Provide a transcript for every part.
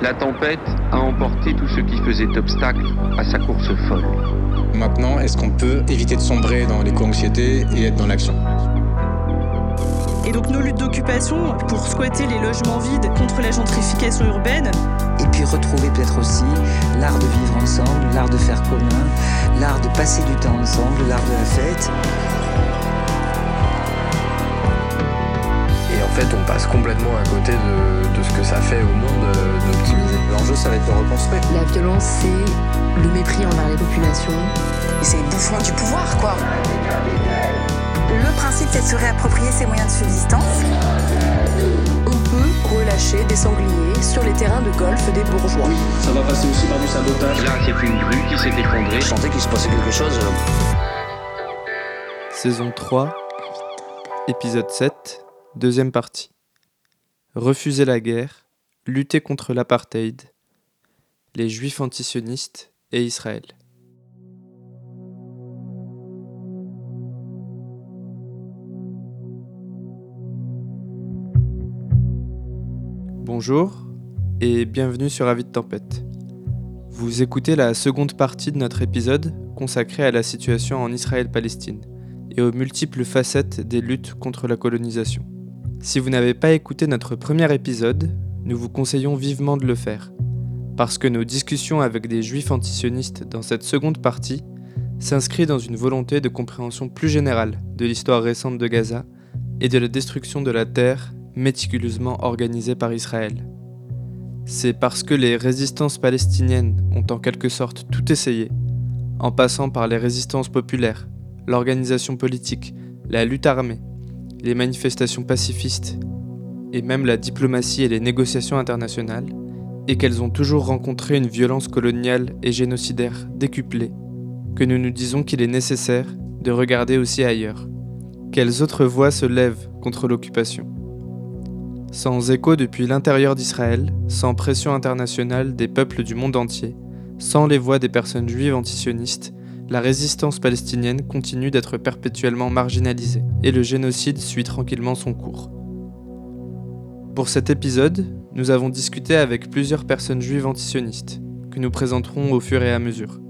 La tempête a emporté tout ce qui faisait obstacle à sa course folle. Maintenant, est-ce qu'on peut éviter de sombrer dans l'éco-anxiété et être dans l'action? Et donc nos luttes d'occupation pour squatter les logements vides contre la gentrification urbaine. Et puis retrouver peut-être aussi l'art de vivre ensemble, l'art de faire commun, l'art de passer du temps ensemble, l'art de la fête. Fait, on passe complètement à côté de, ce que ça fait au monde euh, d'optimiser. L'enjeu, ça va être de reconstruire. La violence, c'est le mépris envers les populations. Et c'est le bouffon du pouvoir, quoi. Le principe, c'est de se réapproprier ses moyens de subsistance. On peut relâcher des sangliers sur les terrains de golf des bourgeois. Oui, ça va passer aussi par du sabotage. Là, c'est une grue qui s'est effondrée. Je sentais qu'il se passait quelque chose. Saison 3, épisode 7, deuxième partie. Refuser la guerre, lutter contre l'apartheid, les juifs antisionistes et Israël. Bonjour et bienvenue sur Avis de Tempête. Vous écoutez la seconde partie de notre épisode consacré à la situation en Israël-Palestine et aux multiples facettes des luttes contre la colonisation. Si vous n'avez pas écouté notre premier épisode, nous vous conseillons vivement de le faire, parce que nos discussions avec des juifs antisionistes dans cette seconde partie s'inscrivent dans une volonté de compréhension plus générale de l'histoire récente de Gaza et de la destruction de la terre méticuleusement organisée par Israël. C'est parce que les résistances palestiniennes ont en quelque sorte tout essayé, en passant par les résistances populaires, l'organisation politique, la lutte armée, les manifestations pacifistes, et même la diplomatie et les négociations internationales, et qu'elles ont toujours rencontré une violence coloniale et génocidaire décuplée, que nous nous disons qu'il est nécessaire de regarder aussi ailleurs. Quelles autres voix se lèvent contre l'occupation? Sans écho depuis l'intérieur d'Israël, sans pression internationale des peuples du monde entier, sans les voix des personnes juives antisionistes, la résistance palestinienne continue d'être perpétuellement marginalisée et le génocide suit tranquillement son cours. Pour cet épisode, nous avons discuté avec plusieurs personnes juives antisionistes, que nous présenterons au fur et à mesure.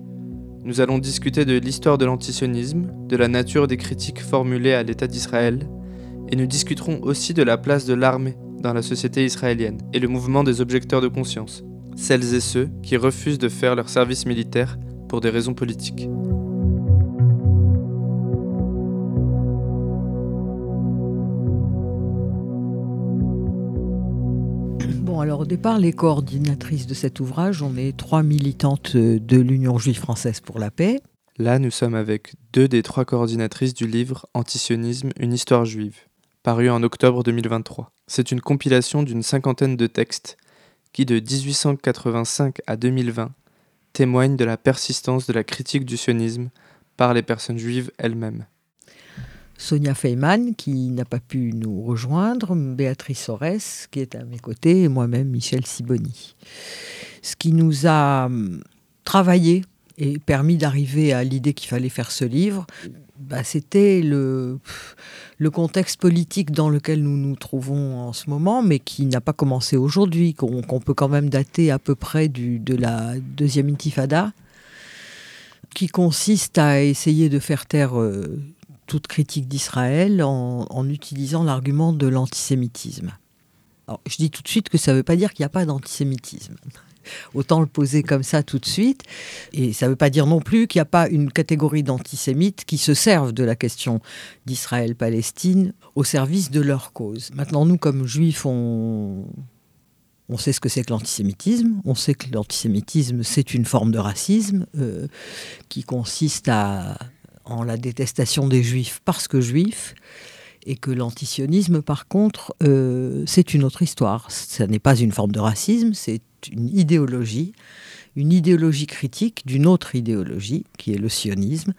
Nous allons discuter de l'histoire de l'antisionisme, de la nature des critiques formulées à l'État d'Israël, et nous discuterons aussi de la place de l'armée dans la société israélienne et le mouvement des objecteurs de conscience, celles et ceux qui refusent de faire leur service militaire pour des raisons politiques. Bon, alors au départ, les coordinatrices de cet ouvrage, on est trois militantes de l'Union juive française pour la paix. Là, nous sommes avec deux des trois coordinatrices du livre Antisionisme, une histoire juive paru en octobre 2023. C'est une compilation d'une cinquantaine de textes qui, de 1885 à 2020, témoignent de la persistance de la critique du sionisme par les personnes juives elles-mêmes. Sonia Feynman, qui n'a pas pu nous rejoindre, Béatrice Ores, qui est à mes côtés, et moi-même, Michel Siboni. Ce qui nous a hum, travaillé et permis d'arriver à l'idée qu'il fallait faire ce livre, bah, c'était le, le contexte politique dans lequel nous nous trouvons en ce moment, mais qui n'a pas commencé aujourd'hui, qu'on peut quand même dater à peu près de la deuxième intifada, qui consiste à essayer de faire taire euh, toute critique d'Israël en, utilisant l'argument de l'antisémitisme. Je dis tout de suite que ça ne veut pas dire qu'il n'y a pas d'antisémitisme. Autant le poser comme ça tout de suite. Et ça ne veut pas dire non plus qu'il n'y a pas une catégorie d'antisémites qui se servent de la question d'Israël-Palestine au service de leur cause. Maintenant, nous, comme juifs, on, on sait ce que c'est que l'antisémitisme. On sait que l'antisémitisme, c'est une forme de racisme euh, qui consiste à, en la détestation des juifs parce que juifs et que l'antisionisme, par contre, euh, c'est une autre histoire. Ce n'est pas une forme de racisme, c'est une idéologie, une idéologie critique d'une autre idéologie, qui est le sionisme,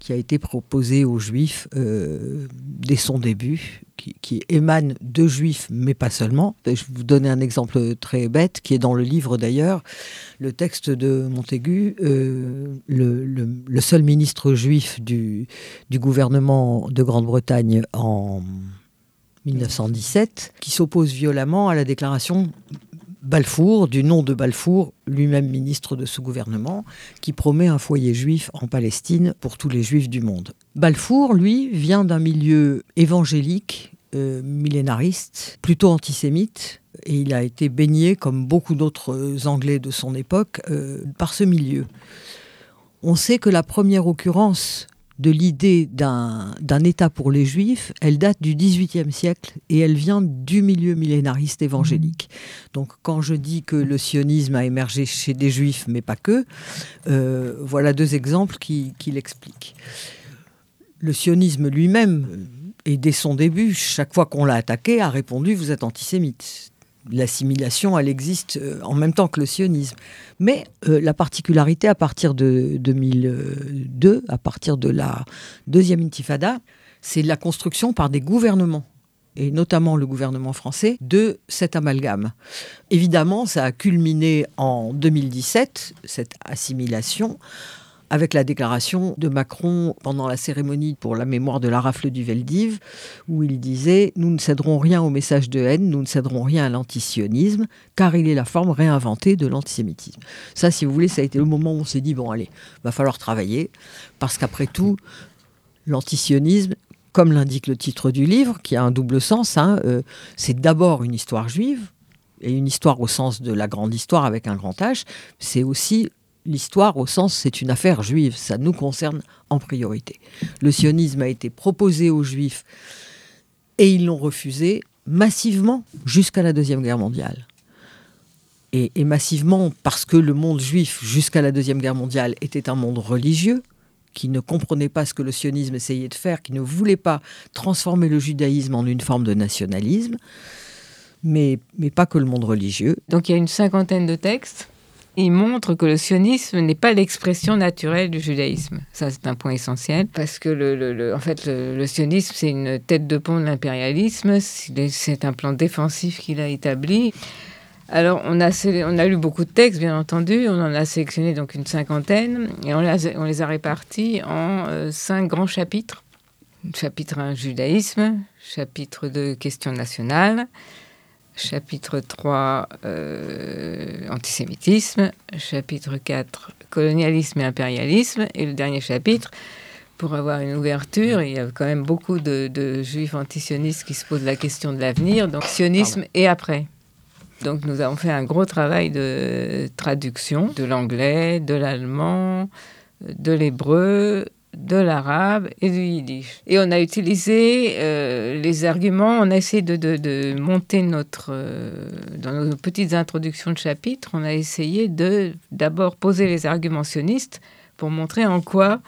qui a été proposé aux juifs euh, dès son début, qui, émane de juifs, mais pas seulement. Je vais vous donner un exemple très bête, qui est dans le livre d'ailleurs, le texte de Montaigu, euh, le, seul ministre juif du, du gouvernement de Grande-Bretagne en 1917, qui s'oppose violemment à la déclaration Balfour, du nom de Balfour, lui-même ministre de ce gouvernement, qui promet un foyer juif en Palestine pour tous les juifs du monde. Balfour, lui, vient d'un milieu évangélique, euh, millénariste, plutôt antisémite, et il a été baigné, comme beaucoup d'autres Anglais de son époque, euh, par ce milieu. On sait que la première occurrence de l'idée d'un État pour les Juifs, elle date du XVIIIe siècle et elle vient du milieu millénariste évangélique. Donc quand je dis que le sionisme a émergé chez des Juifs, mais pas que, euh, voilà deux exemples qui, qui l'expliquent. Le sionisme lui-même, et dès son début, chaque fois qu'on l'a attaqué, a répondu Vous êtes antisémite l'assimilation, elle existe euh, en même temps que le sionisme. Mais euh, la particularité à partir de 2002, à partir de la deuxième intifada, c'est la construction par des gouvernements et notamment le gouvernement français, de cet amalgame. Évidemment, ça a culminé en 2017, cette assimilation, avec la déclaration de Macron pendant la cérémonie pour la mémoire de la rafle du Veldiv, où il disait Nous ne céderons rien au message de haine, nous ne céderons rien à l'antisionisme, car il est la forme réinventée de l'antisémitisme. Ça, si vous voulez, ça a été le moment où on s'est dit Bon, allez, va falloir travailler, parce qu'après tout, l'antisionisme, comme l'indique le titre du livre, qui a un double sens, hein, euh, c'est d'abord une histoire juive, et une histoire au sens de la grande histoire avec un grand H, c'est aussi l'histoire au sens c'est une affaire juive, ça nous concerne en priorité. Le sionisme a été proposé aux juifs et ils l'ont refusé massivement jusqu'à la Deuxième Guerre mondiale. Et, massivement parce que le monde juif jusqu'à la Deuxième Guerre mondiale était un monde religieux, qui ne comprenait pas ce que le sionisme essayait de faire, qui ne voulait pas transformer le judaïsme en une forme de nationalisme, mais, mais pas que le monde religieux. Donc il y a une cinquantaine de textes il montre que le sionisme n'est pas l'expression naturelle du judaïsme. Ça, c'est un point essentiel parce que, le, en fait, le, sionisme, c'est une tête de pont de l'impérialisme. C'est un plan défensif qu'il a établi. Alors, on a, on lu beaucoup de textes, bien entendu. On en a sélectionné donc une cinquantaine et on, on les a répartis en euh, cinq grands chapitres. Chapitre 1, judaïsme. Chapitre 2, questions nationales chapitre 3, euh, antisémitisme, chapitre 4, colonialisme et impérialisme, et le dernier chapitre, pour avoir une ouverture, il y a quand même beaucoup de, juifs antisionistes qui se posent la question de l'avenir, donc sionisme et après. Donc nous avons fait un gros travail de traduction de l'anglais, de l'allemand, de l'hébreu, de l'arabe et du yiddish. Et on a utilisé euh, les arguments, on a essayé de, monter notre... Euh, dans nos petites introductions de chapitres, on a essayé de d'abord poser les arguments sionistes pour montrer en quoi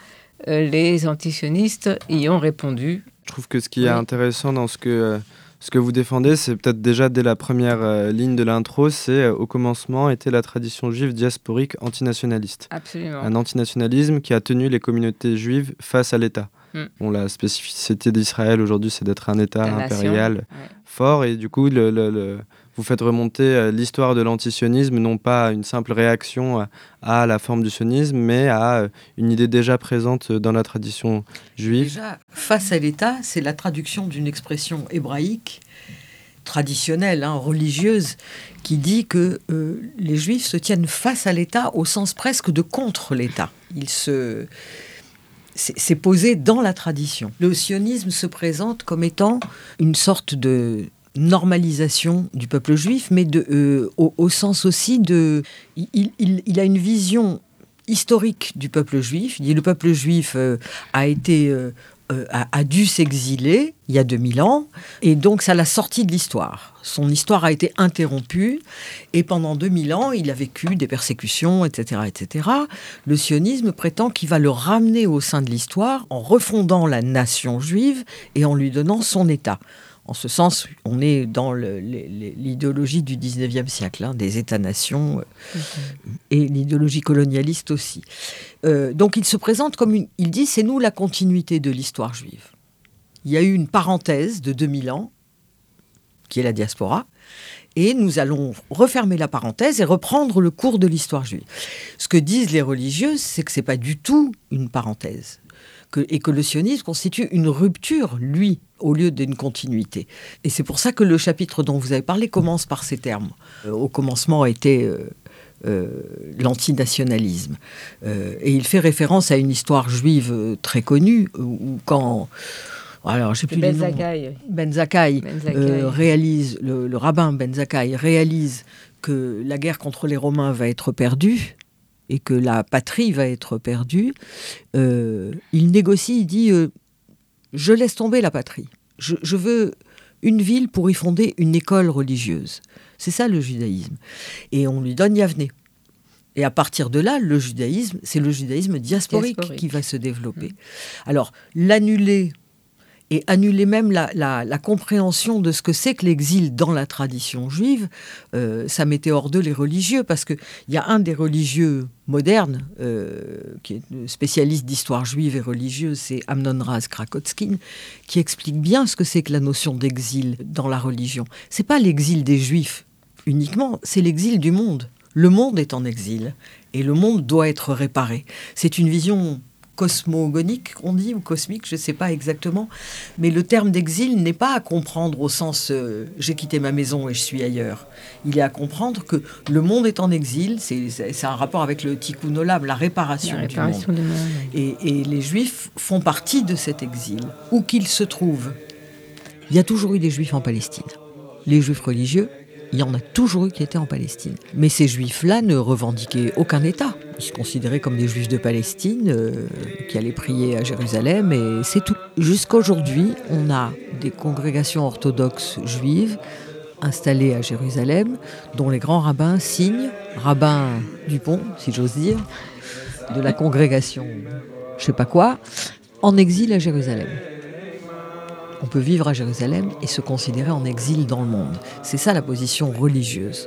euh, les antisionistes y ont répondu. Je trouve que ce qui est intéressant dans ce que ce que vous défendez, c'est peut-être déjà dès la première euh, ligne de l'intro, c'est euh, au commencement était la tradition juive diasporique antinationaliste. Absolument. Un antinationalisme qui a tenu les communautés juives face à l'État. Mm. la spécificité d'Israël aujourd'hui, c'est d'être un État impérial fort, et du coup, le vous faites remonter euh, l'histoire de l'antisionisme, non pas à une simple réaction euh, à la forme du sionisme, mais à euh, une idée déjà présente dans la tradition juive. Face à l'État, c'est la traduction d'une expression hébraïque traditionnelle, hein, religieuse, qui dit que les Juifs se tiennent face à l'État au sens presque de contre l'État. Ils se c'est posé dans la tradition. Le sionisme se présente comme étant une sorte de normalisation du peuple juif, mais euh, au, sens aussi de... Il, a une vision historique du peuple juif. Le peuple juif euh, a été... Euh, a, dû s'exiler il y a 2000 ans, et donc ça l'a sorti de l'histoire. Son histoire a été interrompue, et pendant 2000 ans, il a vécu des persécutions, etc. etc. Le sionisme prétend qu'il va le ramener au sein de l'histoire en refondant la nation juive et en lui donnant son État. En ce sens, on est dans l'idéologie du 19e siècle, hein, des États-nations euh, et l'idéologie colonialiste aussi. Euh, donc il se présente comme une... Il dit, c'est nous la continuité de l'histoire juive. Il y a eu une parenthèse de 2000 ans, qui est la diaspora, et nous allons refermer la parenthèse et reprendre le cours de l'histoire juive. Ce que disent les religieuses, c'est que ce n'est pas du tout une parenthèse et que le sionisme constitue une rupture, lui, au lieu d'une continuité. Et c'est pour ça que le chapitre dont vous avez parlé commence par ces termes. Euh, au commencement était euh, euh, l'antinationalisme. et il fait référence à une histoire juive très connue, où quand... Alors, je sais plus ben Ben Zakkai, réalise, le, le, rabbin Ben Zakkai réalise que la guerre contre les Romains va être perdue, et que la patrie va être perdue, euh, il négocie, il dit euh, Je laisse tomber la patrie. Je, veux une ville pour y fonder une école religieuse. C'est ça le judaïsme. Et on lui donne Yavne. Et à partir de là, le judaïsme, c'est le judaïsme diasporique, qui va se développer. Alors, l'annuler et annuler même la, compréhension de ce que c'est que l'exil dans la tradition juive, euh, ça mettait hors d'eux les religieux, parce qu'il y a un des religieux modernes, euh, qui est spécialiste d'histoire juive et religieuse, c'est Amnon Raz Krakotskin, qui explique bien ce que c'est que la notion d'exil dans la religion. C'est pas l'exil des juifs uniquement, c'est l'exil du monde. Le monde est en exil et le monde doit être réparé. C'est une vision cosmogonique, on dit, ou cosmique, je ne sais pas exactement. Mais le terme d'exil n'est pas à comprendre au sens euh, j'ai quitté ma maison et je suis ailleurs. Il est à comprendre que le monde est en exil, c'est un rapport avec le tikkun olam, la réparation, du monde. et, et les juifs font partie de cet exil, où qu'ils se trouvent. Il y a toujours eu des juifs en Palestine. Les juifs religieux, il y en a toujours eu qui étaient en Palestine. Mais ces juifs-là ne revendiquaient aucun État. Se considéraient comme des juifs de Palestine euh, qui allaient prier à Jérusalem et c'est tout. Jusqu'à aujourd'hui, on a des congrégations orthodoxes juives installées à Jérusalem, dont les grands rabbins signent, rabbin Dupont, si j'ose dire, de la congrégation, je sais pas quoi, en exil à Jérusalem on peut vivre à Jérusalem et se considérer en exil dans le monde. C'est ça la position religieuse.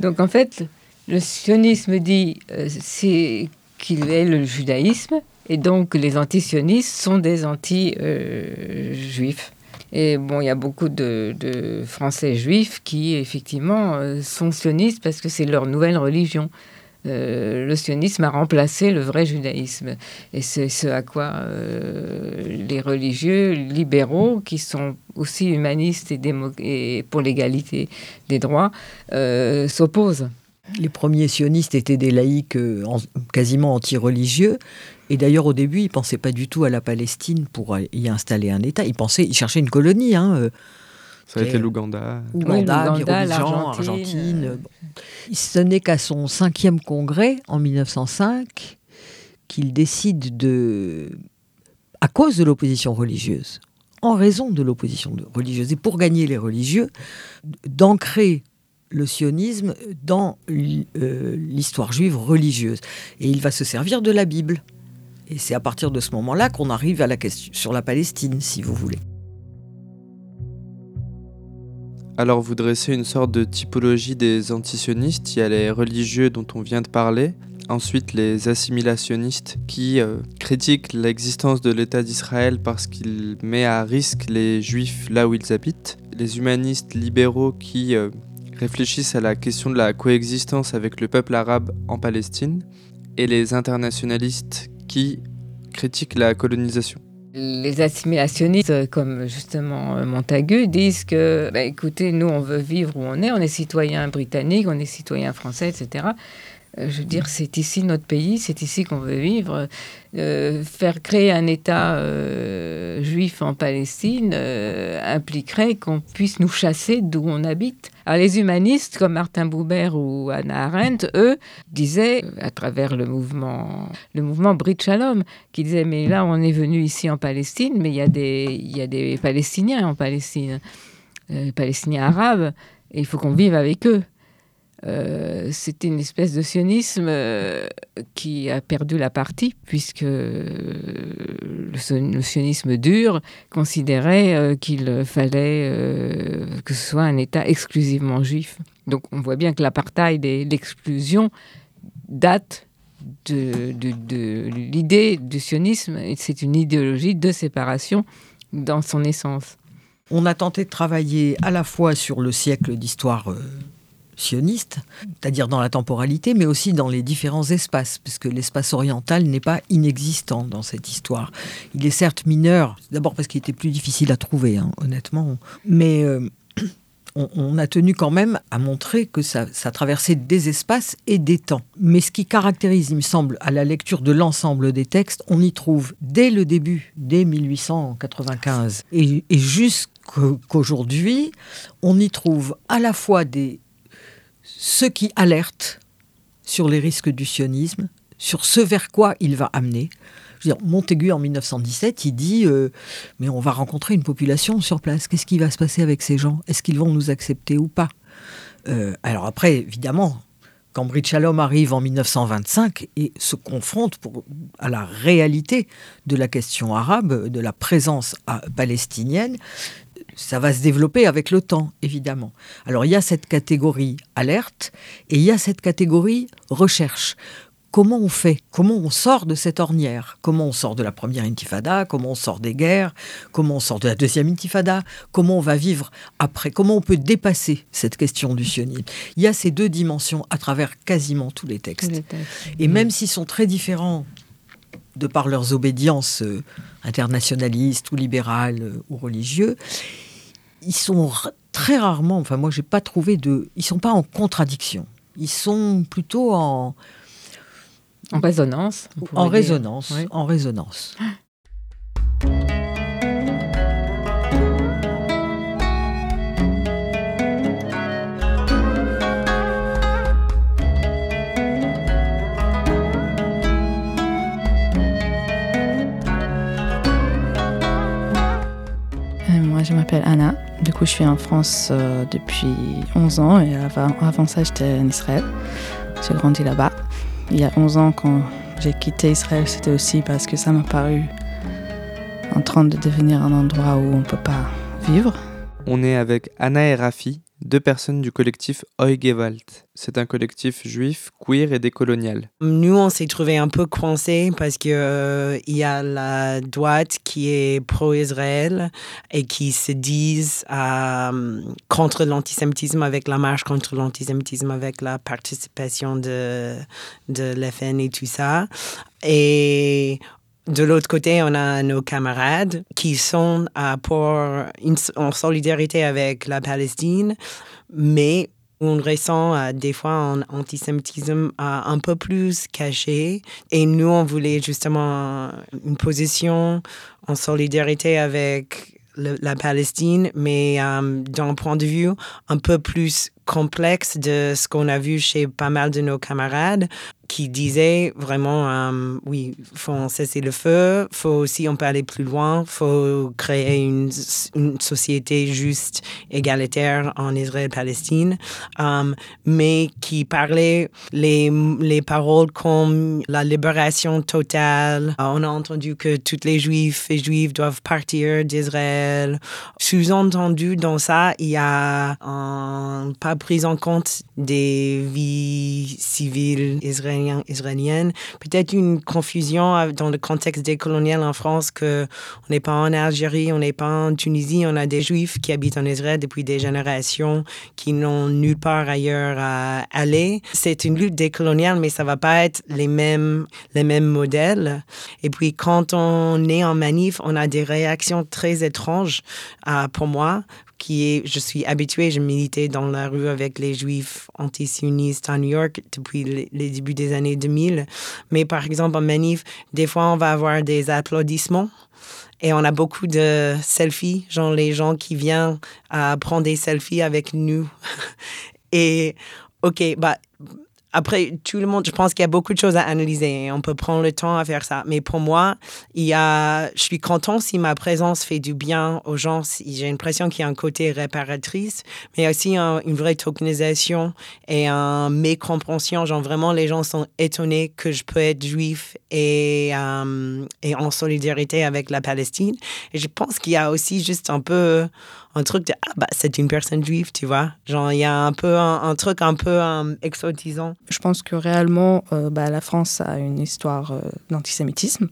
Donc en fait, le sionisme dit euh, c'est qu'il est le judaïsme et donc les antisionistes sont des anti-juifs. Et bon, il y a beaucoup de, Français juifs qui, effectivement, euh, sont sionistes parce que c'est leur nouvelle religion. Euh, le sionisme a remplacé le vrai judaïsme. Et c'est ce à quoi euh, les religieux libéraux, qui sont aussi humanistes et, pour l'égalité des droits, s'opposent. Les premiers sionistes étaient des laïcs quasiment anti-religieux. Et d'ailleurs, au début, ils ne pensaient pas du tout à la Palestine pour y installer un État. Ils pensaient, ils cherchaient une colonie. Hein, euh, ça a été l'Ouganda. Ouganda, l'Argentine. Ce n'est qu'à son cinquième congrès, en 1905, qu'il décide de, à cause de l'opposition religieuse, en raison de l'opposition religieuse, et pour gagner les religieux, d'ancrer le sionisme dans euh, l'histoire juive religieuse. Et il va se servir de la Bible. Et c'est à partir de ce moment-là qu'on arrive à la question sur la Palestine, si vous voulez. Alors vous dressez une sorte de typologie des antisionistes. Il y a les religieux dont on vient de parler, ensuite les assimilationnistes qui euh, critiquent l'existence de l'État d'Israël parce qu'il met à risque les juifs là où ils habitent, les humanistes libéraux qui euh, réfléchissent à la question de la coexistence avec le peuple arabe en Palestine, et les internationalistes qui critiquent la colonisation. Les assimilationnistes, comme justement Montagu, disent que, bah, écoutez, nous, on veut vivre où on est, on est citoyen britannique, on est citoyen français, etc. Euh, je veux dire, c'est ici notre pays, c'est ici qu'on veut vivre. Euh, faire créer un État euh, juif en Palestine impliquerait qu'on puisse nous chasser d'où on habite. Alors, les humanistes comme Martin Buber ou Anna Arendt, eux, disaient, à travers le mouvement, le mouvement Brit Shalom, qui disaient Mais là, on est venu ici en Palestine, mais il y, a des, il y a des Palestiniens en Palestine, Palestiniens arabes, et il faut qu'on vive avec eux. Euh, c'était une espèce de sionisme euh, qui a perdu la partie, puisque le, sionisme dur considérait euh, qu'il fallait que ce soit un État exclusivement juif. Donc on voit bien que l'apartheid et l'exclusion datent de, l'idée du sionisme, c'est une idéologie de séparation dans son essence. On a tenté de travailler à la fois sur le siècle d'histoire euh, sioniste, c'est-à-dire dans la temporalité, mais aussi dans les différents espaces, puisque l'espace oriental n'est pas inexistant dans cette histoire. Il est certes mineur, d'abord parce qu'il était plus difficile à trouver, hein, honnêtement, mais euh, on, a tenu quand même à montrer que ça, traversait des espaces et des temps. Mais ce qui caractérise, il me semble, à la lecture de l'ensemble des textes, on y trouve dès le début, dès 1895, et, et jusqu'aujourd'hui, on y trouve à la fois des, ceux qui alertent sur les risques du sionisme, sur ce vers quoi il va amener. Montaigu, en 1917, il dit euh, Mais on va rencontrer une population sur place. Qu'est-ce qui va se passer avec ces gens? Est-ce qu'ils vont nous accepter ou pas? Euh, Alors, après, évidemment, quand Shalom arrive en 1925 et se confronte à la réalité de la question arabe, de la présence palestinienne, ça va se développer avec le temps, évidemment. Alors il y a cette catégorie alerte et il y a cette catégorie recherche. Comment on fait? Comment on sort de cette ornière? Comment on sort de la première intifada? Comment on sort des guerres? Comment on sort de la deuxième intifada? Comment on va vivre après? Comment on peut dépasser cette question du sionisme? Il y a ces deux dimensions à travers quasiment tous les textes. Et même s'ils sont très différents de par leurs obédiences euh, internationalistes ou libérales euh, ou religieux, ils sont très rarement, enfin moi j'ai pas trouvé de, ils sont pas en contradiction, ils sont plutôt en en résonance. En résonance, en résonance. je m'appelle Anna. Du coup, je suis en France euh, depuis 11 ans et avant, avant ça, j'étais en Israël. J'ai grandi là-bas. Il y a 11 ans, quand j'ai quitté Israël, c'était aussi parce que ça m'a paru en train de devenir un endroit où on ne peut pas vivre. On est avec Anna et Rafi, deux personnes du collectif Oigewalt. C'est un collectif juif, queer et décolonial. Nous, on s'est trouvé un peu coincés parce qu'il euh, y a la droite qui est pro-Israël et qui se disent euh, contre l'antisémitisme avec la marche contre l'antisémitisme, avec la participation de, de l'FN et tout ça. Et de l'autre côté, on a nos camarades qui sont pour en solidarité avec la Palestine, mais on ressent euh, des fois un antisémitisme euh, un peu plus caché. Et nous, on voulait justement une position en solidarité avec la Palestine, mais euh, d'un point de vue un peu plus complexe de ce qu'on a vu chez pas mal de nos camarades qui disaient vraiment, euh, oui, faut cesser le feu, faut aussi, on peut aller plus loin, faut créer une, une société juste, égalitaire en Israël-Palestine, euh, mais qui parlait les, les paroles comme la libération totale. Euh, on a entendu que tous les juifs et juives doivent partir d'Israël. Sous-entendu dans ça, il y a pas prise en compte des vies civiles israéliennes, israéliennes. peut-être une confusion dans le contexte décolonial en France que on n'est pas en Algérie, on n'est pas en Tunisie, on a des juifs qui habitent en Israël depuis des générations qui n'ont nulle part ailleurs à aller. C'est une lutte décoloniale, mais ça va pas être les mêmes, les mêmes modèles. Et puis quand on est en manif, on a des réactions très étranges euh, pour moi qui est, je suis habituée, je militais dans la rue avec les juifs antisionistes à New York depuis les, débuts des années 2000. Mais par exemple, en manif, des fois, on va avoir des applaudissements. Et on a beaucoup de selfies, genre les gens qui viennent à prendre des selfies avec nous. Et OK, bah, après, tout le monde, je pense qu'il y a beaucoup de choses à analyser. On peut prendre le temps à faire ça. Mais pour moi, il y a, je suis content si ma présence fait du bien aux gens. J'ai l'impression qu'il y a un côté réparatrice, mais aussi une vraie tokenisation et un mécompréhension. Genre vraiment, les gens sont étonnés que je peux être juif et, euh, et en solidarité avec la Palestine. Et je pense qu'il y a aussi juste un peu un truc de ah bah c'est une personne juive, tu vois. Genre il y a un peu un, truc un peu exotisant. Je pense que réellement bah, la France a une histoire d'antisémitisme,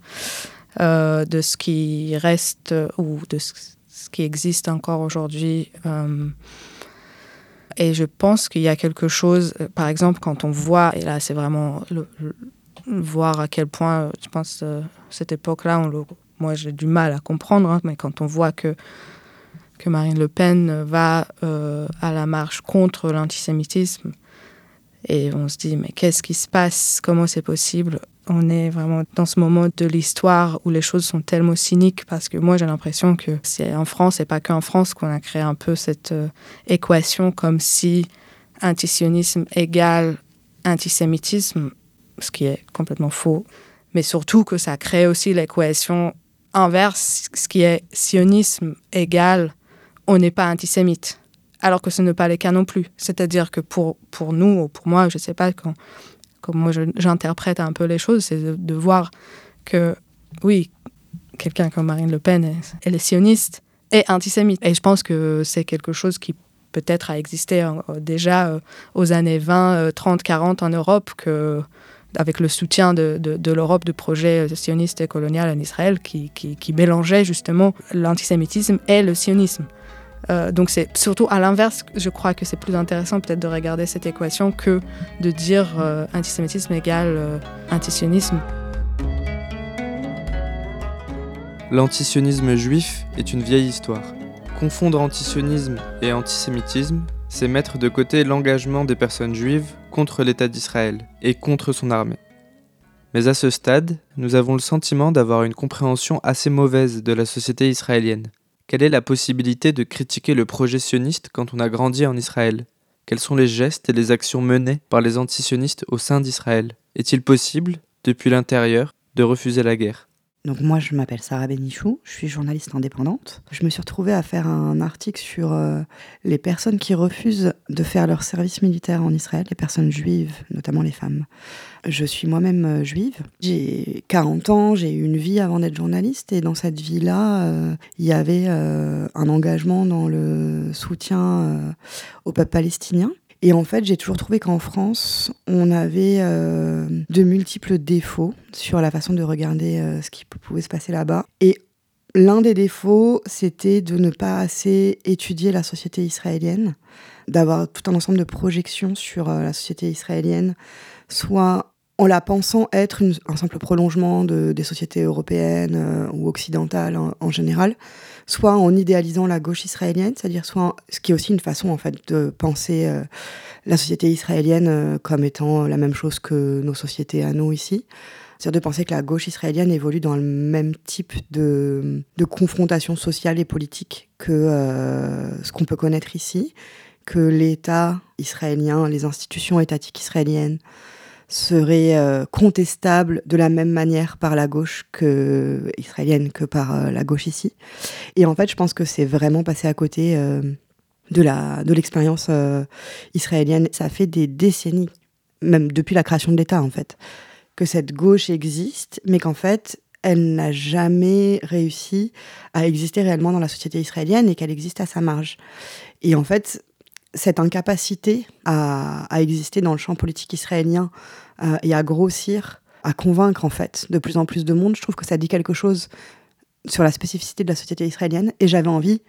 de ce qui reste ou de ce, qui existe encore aujourd'hui. et je pense qu'il y a quelque chose, par exemple, quand on voit, et là c'est vraiment voir à quel point, je pense, cette époque-là, moi j'ai du mal à comprendre, hein, mais quand on voit que, Marine Le Pen va euh, à la marche contre l'antisémitisme, et on se dit, mais qu'est-ce qui se passe? Comment c'est possible? On est vraiment dans ce moment de l'histoire où les choses sont tellement cyniques parce que moi j'ai l'impression que c'est en France et pas qu'en France qu'on a créé un peu cette euh, équation comme si antisionisme égale antisémitisme, ce qui est complètement faux. Mais surtout que ça crée aussi l'équation inverse, ce qui est sionisme égal, on n'est pas antisémite, alors que ce n'est pas le cas non plus. C'est-à-dire que pour, pour nous, ou pour moi, je ne sais pas quand, comment j'interprète un peu les choses, c'est de, voir que, oui, quelqu'un comme Marine Le Pen, elle est sioniste et antisémite. Et je pense que c'est quelque chose qui peut-être a existé euh, déjà euh, aux années 20, 30, 40 en Europe, avec le soutien de, de, l'Europe de projets sionistes et colonial en Israël qui, qui, mélangeaient justement l'antisémitisme et le sionisme. Euh, donc c'est surtout à l'inverse, je crois que c'est plus intéressant peut-être de regarder cette équation que de dire euh, antisémitisme égale euh, antisionisme. L'antisionisme juif est une vieille histoire. Confondre antisionisme et antisémitisme c'est mettre de côté l'engagement des personnes juives contre l'État d'Israël et contre son armée. Mais à ce stade, nous avons le sentiment d'avoir une compréhension assez mauvaise de la société israélienne. Quelle est la possibilité de critiquer le projet sioniste quand on a grandi en Israël? Quels sont les gestes et les actions menées par les antisionistes au sein d'Israël? Est-il possible, depuis l'intérieur, de refuser la guerre? Donc moi, je m'appelle Sarah Benichou, je suis journaliste indépendante. Je me suis retrouvée à faire un article sur euh, les personnes qui refusent de faire leur service militaire en Israël, les personnes juives, notamment les femmes. Je suis moi-même euh, juive. J'ai 40 ans, j'ai eu une vie avant d'être journaliste et dans cette vie-là, euh, il y avait un engagement dans le soutien au peuple palestinien. Et en fait, j'ai toujours trouvé qu'en France, on avait euh, de multiples défauts sur la façon de regarder euh, ce qui pouvait se passer là-bas. Et l'un des défauts, c'était de ne pas assez étudier la société israélienne, d'avoir tout un ensemble de projections sur euh, la société israélienne, soit en la pensant être un simple prolongement des sociétés européennes ou occidentales en général, soit en idéalisant la gauche israélienne, c'est-à-dire soit ce qui est aussi une façon en fait de penser euh, la société israélienne euh, comme étant la même chose que nos sociétés à nous ici. C'est-à-dire de penser que la gauche israélienne évolue dans le même type de, confrontation sociale et politique que euh, ce qu'on peut connaître ici, que l'État israélien, les institutions étatiques israéliennes, serait euh, contestable de la même manière par la gauche que, israélienne que par euh, la gauche ici. Et en fait, je pense que c'est vraiment passé à côté euh, de la de l'expérience israélienne. Ça fait des décennies, même depuis la création de l'État en fait, que cette gauche existe, mais qu'en fait, elle n'a jamais réussi à exister réellement dans la société israélienne et qu'elle existe à sa marge. Et en fait, cette incapacité à, exister dans le champ politique israélien euh, et à grossir, à convaincre en fait de plus en plus de monde, je trouve que ça dit quelque chose sur la spécificité de la société israélienne. Et j'avais envie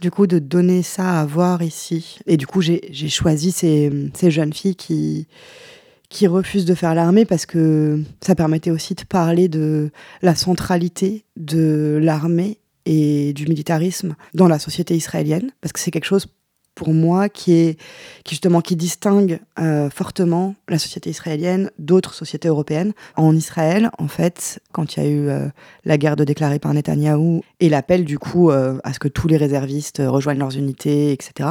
du coup de donner ça à voir ici. Et du coup j'ai choisi ces, jeunes filles qui refusent de faire l'armée parce que ça permettait aussi de parler de la centralité de l'armée et du militarisme dans la société israélienne, parce que c'est quelque chose pour moi qui est qui justement qui distingue euh, fortement la société israélienne d'autres sociétés européennes. En Israël, en fait, quand il y a eu euh, la guerre de déclarée par Netanyahou et l'appel du coup euh, à ce que tous les réservistes rejoignent leurs unités, etc.,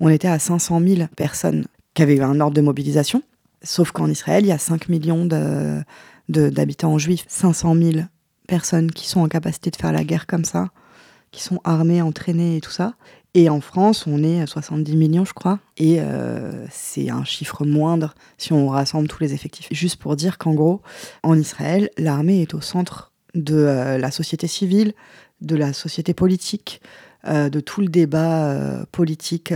on était à 500 000 personnes qui avaient eu un ordre de mobilisation. Sauf qu'en Israël, il y a 5 millions d'habitants juifs, 500 000 personnes qui sont en capacité de faire la guerre comme ça, qui sont armées, entraînées et tout ça. Et en France, on est à 70 millions, je crois. Et euh, c'est un chiffre moindre si on rassemble tous les effectifs. Juste pour dire qu'en gros, en Israël, l'armée est au centre de euh, la société civile, de la société politique, de tout le débat politique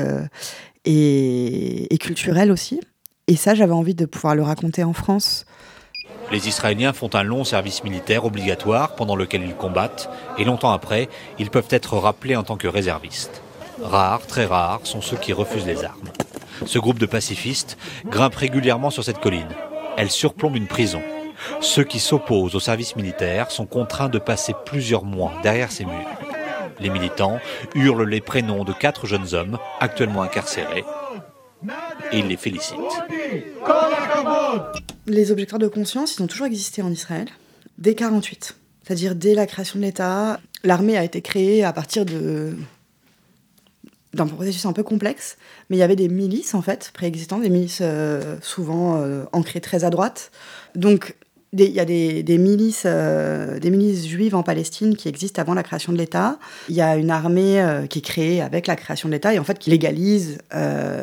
et culturel aussi. Et ça, j'avais envie de pouvoir le raconter en France. Les Israéliens font un long service militaire obligatoire pendant lequel ils combattent, et longtemps après, ils peuvent être rappelés en tant que réservistes. Rares, très rares, sont ceux qui refusent les armes. Ce groupe de pacifistes grimpe régulièrement sur cette colline. Elle surplombe une prison. Ceux qui s'opposent au service militaire sont contraints de passer plusieurs mois derrière ces murs. Les militants hurlent les prénoms de quatre jeunes hommes actuellement incarcérés et ils les félicitent. Les objecteurs de conscience, ils ont toujours existé en Israël dès 48, c'est-à-dire dès la création de l'État. L'armée a été créée à partir d'un processus un peu complexe, mais il y avait des milices en fait préexistantes, des milices euh, souvent euh, ancrées très à droite. Donc il y a des, milices, euh, des milices juives en Palestine qui existent avant la création de l'État. Il y a une armée qui est créée avec la création de l'État et en fait qui légalise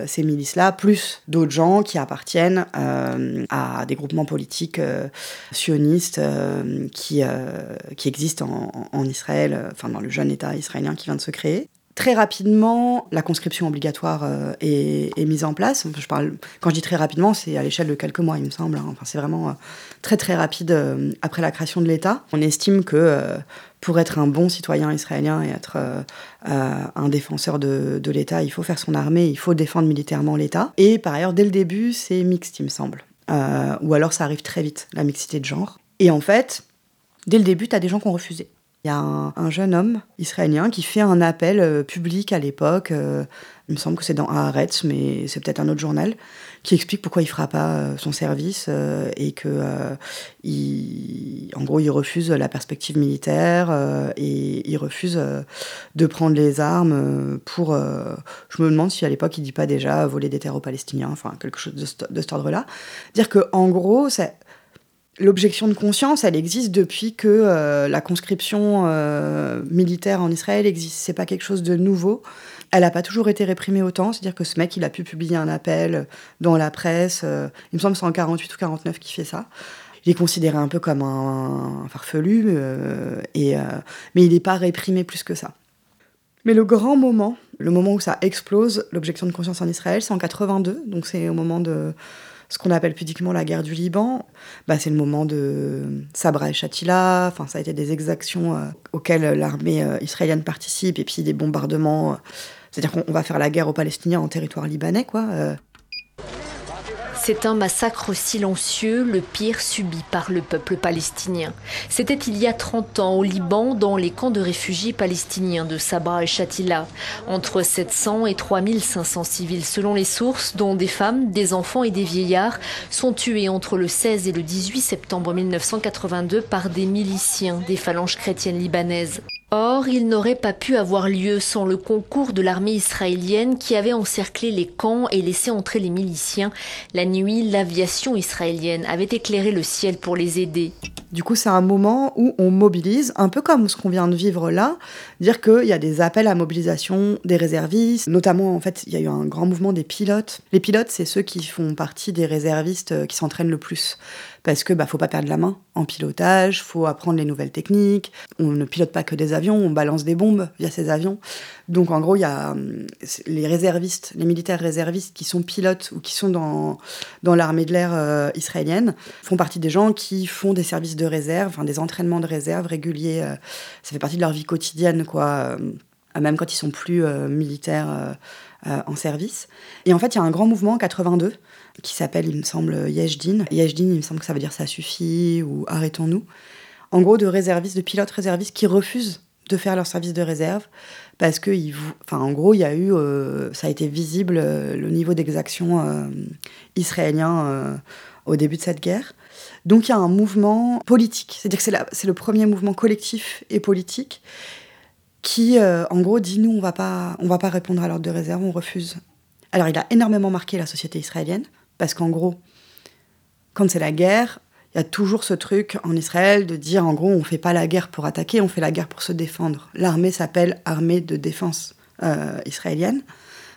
ces milices-là, plus d'autres gens qui appartiennent à des groupements politiques sionistes qui, qui existent en, en Israël, enfin dans le jeune État israélien qui vient de se créer. Très rapidement, la conscription obligatoire euh, est, mise en place. Je parle, quand je dis très rapidement, c'est à l'échelle de quelques mois, il me semble. Hein. Enfin, c'est vraiment euh, très très rapide euh, après la création de l'État. On estime que pour être un bon citoyen israélien et être un défenseur de, de l'État, il faut faire son armée, il faut défendre militairement l'État. Et par ailleurs, dès le début, c'est mixte, il me semble. ou alors ça arrive très vite, la mixité de genre. Et en fait, dès le début, tu as des gens qui ont refusé. Il y a un, jeune homme israélien qui fait un appel euh, public à l'époque, euh, il me semble que c'est dans Haaretz, mais c'est peut-être un autre journal, qui explique pourquoi il ne fera pas euh, son service et que, en gros, il refuse la perspective militaire et il refuse de prendre les armes pour. je me demande si à l'époque il dit pas déjà voler des terres aux Palestiniens, enfin quelque chose de, cet ordre-là. Dire que gros, L'objection de conscience, elle existe depuis que euh, la conscription euh, militaire en Israël existe. C'est pas quelque chose de nouveau. Elle n'a pas toujours été réprimée autant. C'est-à-dire que ce mec, il a pu publier un appel dans la presse. Euh, il me semble que c'est en 48 ou 49 qui fait ça. Il est considéré un peu comme un, farfelu, et, mais il n'est pas réprimé plus que ça. Mais le grand moment, le moment où ça explose, l'objection de conscience en Israël, c'est en 82. Donc c'est au moment de ce qu'on appelle pudiquement la guerre du Liban, bah, c'est le moment de Sabra et Shatila. Enfin, ça a été des exactions euh, auxquelles l'armée euh, israélienne participe, et puis des bombardements. Euh, c'est-à-dire qu'on va faire la guerre aux Palestiniens en territoire libanais, quoi. C'est un massacre silencieux, le pire subi par le peuple palestinien. C'était il y a 30 ans au Liban, dans les camps de réfugiés palestiniens de Sabra et Shatila. Entre 700 et 3500 civils selon les sources, dont des femmes, des enfants et des vieillards, sont tués entre le 16 et le 18 septembre 1982 par des miliciens des phalanges chrétiennes libanaises. Or, il n'aurait pas pu avoir lieu sans le concours de l'armée israélienne qui avait encerclé les camps et laissé entrer les miliciens. La nuit, l'aviation israélienne avait éclairé le ciel pour les aider. Du coup, c'est un moment où on mobilise, un peu comme ce qu'on vient de vivre là, dire qu'il y a des appels à mobilisation des réservistes, notamment en fait, il y a eu un grand mouvement des pilotes. Les pilotes, c'est ceux qui font partie des réservistes euh, qui s'entraînent le plus parce que bah faut pas perdre la main en pilotage, faut apprendre les nouvelles techniques. On ne pilote pas que des avions, on balance des bombes via ces avions. Donc en gros, il y a hum, les réservistes, les militaires réservistes qui sont pilotes ou qui sont dans dans l'armée de l'air euh, israélienne font partie des gens qui font des services de réserve, enfin des entraînements de réserve réguliers. Euh, ça fait partie de leur vie quotidienne, quoi. Euh, même quand ils sont plus militaires en service. Et en fait, il y a un grand mouvement en 82 qui s'appelle, il me semble, Yeshdin. Yeshdin, il me semble que ça veut dire ça suffit ou arrêtons-nous. En gros, de réservistes, de pilotes réservistes qui refusent de faire leur service de réserve parce que, enfin, en gros, il y a eu, euh, ça a été visible euh, le niveau d'exaction euh, israélien au début de cette guerre. Donc il y a un mouvement politique, c'est-à-dire que c'est le premier mouvement collectif et politique qui, en gros, dit nous, on va pas, va pas répondre à l'ordre de réserve, on refuse. Alors il a énormément marqué la société israélienne parce qu'en gros, quand c'est la guerre, il y a toujours ce truc en Israël de dire en gros, on ne fait pas la guerre pour attaquer, on fait la guerre pour se défendre. L'armée s'appelle armée de défense euh, israélienne.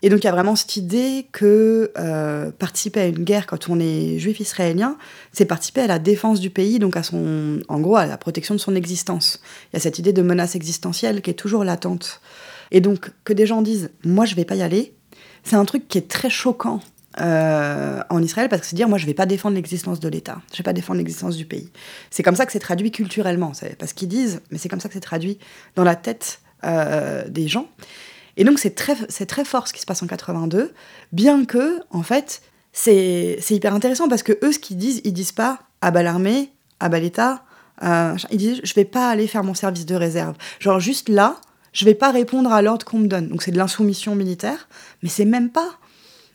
Et donc il y a vraiment cette idée que euh, participer à une guerre quand on est juif israélien, c'est participer à la défense du pays, donc à son, en gros à la protection de son existence. Il y a cette idée de menace existentielle qui est toujours latente Et donc, que des gens disent, moi, je vais pas y aller, c'est un truc qui est très choquant euh, en Israël parce que c'est dire moi je vais pas défendre l'existence de l'État, je vais pas défendre l'existence du pays. C'est comme ça que c'est traduit culturellement, c'est parce qu'ils disent, mais c'est comme ça que c'est traduit dans la tête euh, des gens. Et donc c'est très fort ce qui se passe en 82, bien que en fait c'est hyper intéressant parce que eux ce qu'ils disent, ils disent pas à bas l'armée, à bas l'État, euh, ils disent je vais pas aller faire mon service de réserve, genre juste là je vais pas répondre à l'ordre qu'on me donne. Donc c'est de l'insoumission militaire, mais c'est même pas.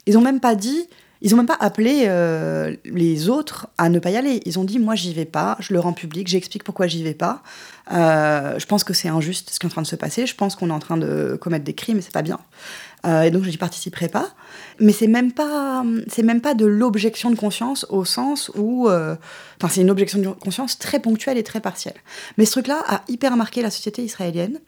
Ils ont même pas dit, ils ont même pas appelé euh, les autres à ne pas y aller. Ils ont dit, moi, j'y vais pas, je le rends public, j'explique pourquoi j'y vais pas. Euh, je pense que c'est injuste ce qui est en train de se passer. Je pense qu'on est en train de commettre des crimes c'est pas bien. Euh, et donc je n'y participerai pas. Mais c'est même pas, c'est même pas de l'objection de conscience au sens où, enfin c'est une objection de conscience très ponctuelle et très partielle. Mais ce truc-là a hyper marqué la société israélienne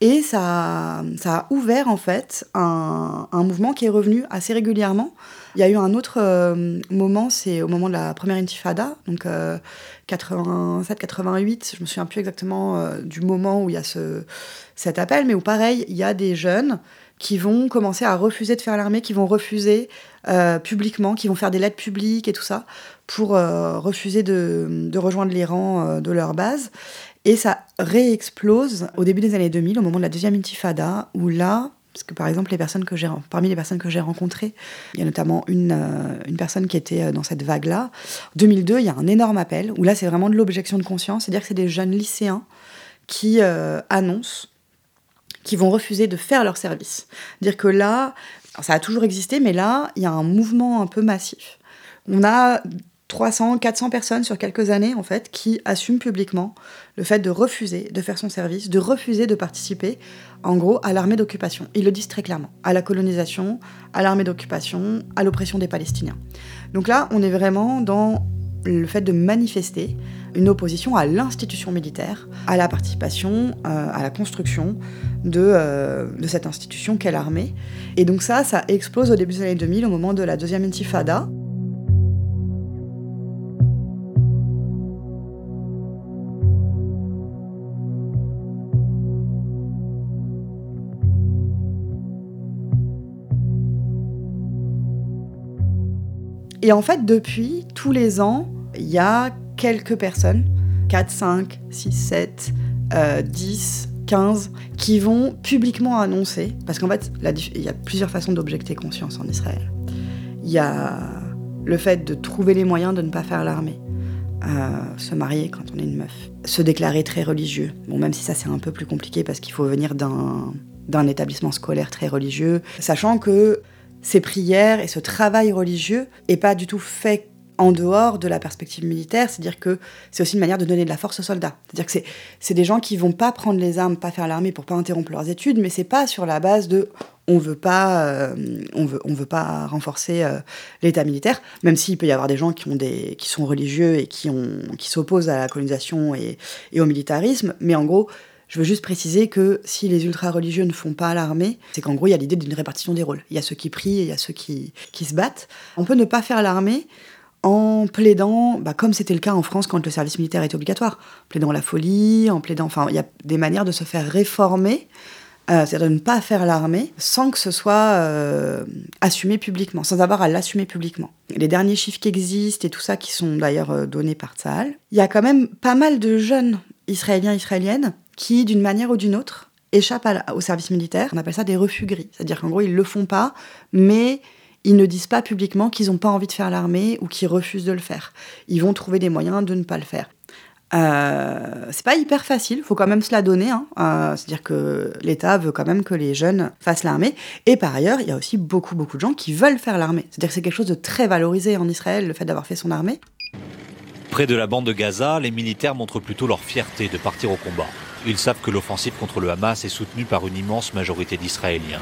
et ça, ça a ouvert en fait un, un, mouvement qui est revenu assez régulièrement. Il y a eu un autre euh, moment, c'est au moment de la première intifada, donc euh, 87-88, je me souviens plus exactement euh, du moment où il y a ce, cet appel, mais où pareil, il y a des jeunes qui vont commencer à refuser de faire l'armée, qui vont refuser euh, publiquement, qui vont faire des lettres publiques et tout ça, pour refuser de, rejoindre les rangs de leur base. Et ça réexplose au début des années 2000, au moment de la deuxième intifada, où là, parce que par exemple, les personnes que parmi les personnes que j'ai rencontrées, il y a notamment une, euh, une personne qui était euh, dans cette vague-là. En 2002, il y a un énorme appel, où là, c'est vraiment de l'objection de conscience, c'est-à-dire que c'est des jeunes lycéens qui euh, annoncent qui vont refuser de faire leur service. Dire que là, ça a toujours existé, mais là, il y a un mouvement un peu massif. On a 300, 400 personnes sur quelques années, en fait, qui assument publiquement le fait de refuser de faire son service, de refuser de participer, en gros, à l'armée d'occupation. Ils le disent très clairement, à la colonisation, à l'armée d'occupation, à l'oppression des Palestiniens. Donc là, on est vraiment dans le fait de manifester une opposition à l'institution militaire, à la participation, euh, à la construction de, euh, de cette institution qu'est l'armée. Et donc ça, ça explose au début des années 2000, au moment de la deuxième intifada. Et en fait, depuis, tous les ans, il y a quelques personnes, 4, 5, 6, 7, euh, 10, 15, qui vont publiquement annoncer, parce qu'en fait, il y a plusieurs façons d'objecter conscience en Israël. Il y a le fait de trouver les moyens de ne pas faire l'armée. Euh, se marier quand on est une meuf, se déclarer très religieux. Bon, même si ça c'est un peu plus compliqué parce qu'il faut venir d'un établissement scolaire très religieux, sachant que ces prières et ce travail religieux est pas du tout fait en dehors de la perspective militaire, c'est-à-dire que c'est aussi une manière de donner de la force aux soldats. C'est-à-dire que c'est des gens qui vont pas prendre les armes, pas faire l'armée pour pas interrompre leurs études, mais c'est pas sur la base de on veut pas, euh, on veut, on veut pas renforcer euh, l'État militaire, même s'il peut y avoir des gens qui ont des, qui sont religieux et qui qui s'opposent à la colonisation et, et au militarisme, mais en gros, je veux juste préciser que si les ultra-religieux ne font pas l'armée, c'est qu'en gros, il y a l'idée d'une répartition des rôles. Il y a ceux qui prient et il y a ceux qui, qui se battent. On peut ne pas faire l'armée en plaidant, bah, comme c'était le cas en France quand le service militaire était obligatoire, en plaidant la folie, en plaidant... Enfin, il y a des manières de se faire réformer, euh, c'est-à-dire de ne pas faire l'armée sans que ce soit euh, assumé publiquement, sans avoir à l'assumer publiquement. Les derniers chiffres qui existent et tout ça, qui sont d'ailleurs euh, donnés par Tsahal, il y a quand même pas mal de jeunes Israéliens, Israéliennes, qui, d'une manière ou d'une autre, échappent au service militaire. On appelle ça des refus gris. C'est-à-dire qu'en gros, ils le font pas, mais ils ne disent pas publiquement qu'ils n'ont pas envie de faire l'armée ou qu'ils refusent de le faire. Ils vont trouver des moyens de ne pas le faire. Euh, c'est pas hyper facile, faut quand même se la donner. Hein. Euh, c'est-à-dire que l'État veut quand même que les jeunes fassent l'armée. Et par ailleurs, il y a aussi beaucoup, beaucoup de gens qui veulent faire l'armée. C'est-à-dire que c'est quelque chose de très valorisé en Israël, le fait d'avoir fait son armée. Près de la bande de Gaza, les militaires montrent plutôt leur fierté de partir au combat. Ils savent que l'offensive contre le Hamas est soutenue par une immense majorité d'Israéliens.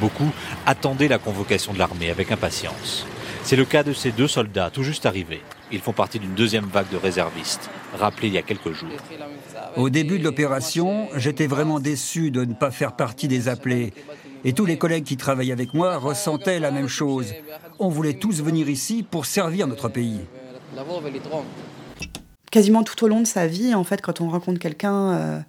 Beaucoup attendaient la convocation de l'armée avec impatience. C'est le cas de ces deux soldats tout juste arrivés. Ils font partie d'une deuxième vague de réservistes, rappelée il y a quelques jours. Au début de l'opération, j'étais vraiment déçu de ne pas faire partie des appelés. Et tous les collègues qui travaillent avec moi ressentaient la même chose. On voulait tous venir ici pour servir notre pays quasiment tout au long de sa vie, en fait, quand on rencontre quelqu'un euh,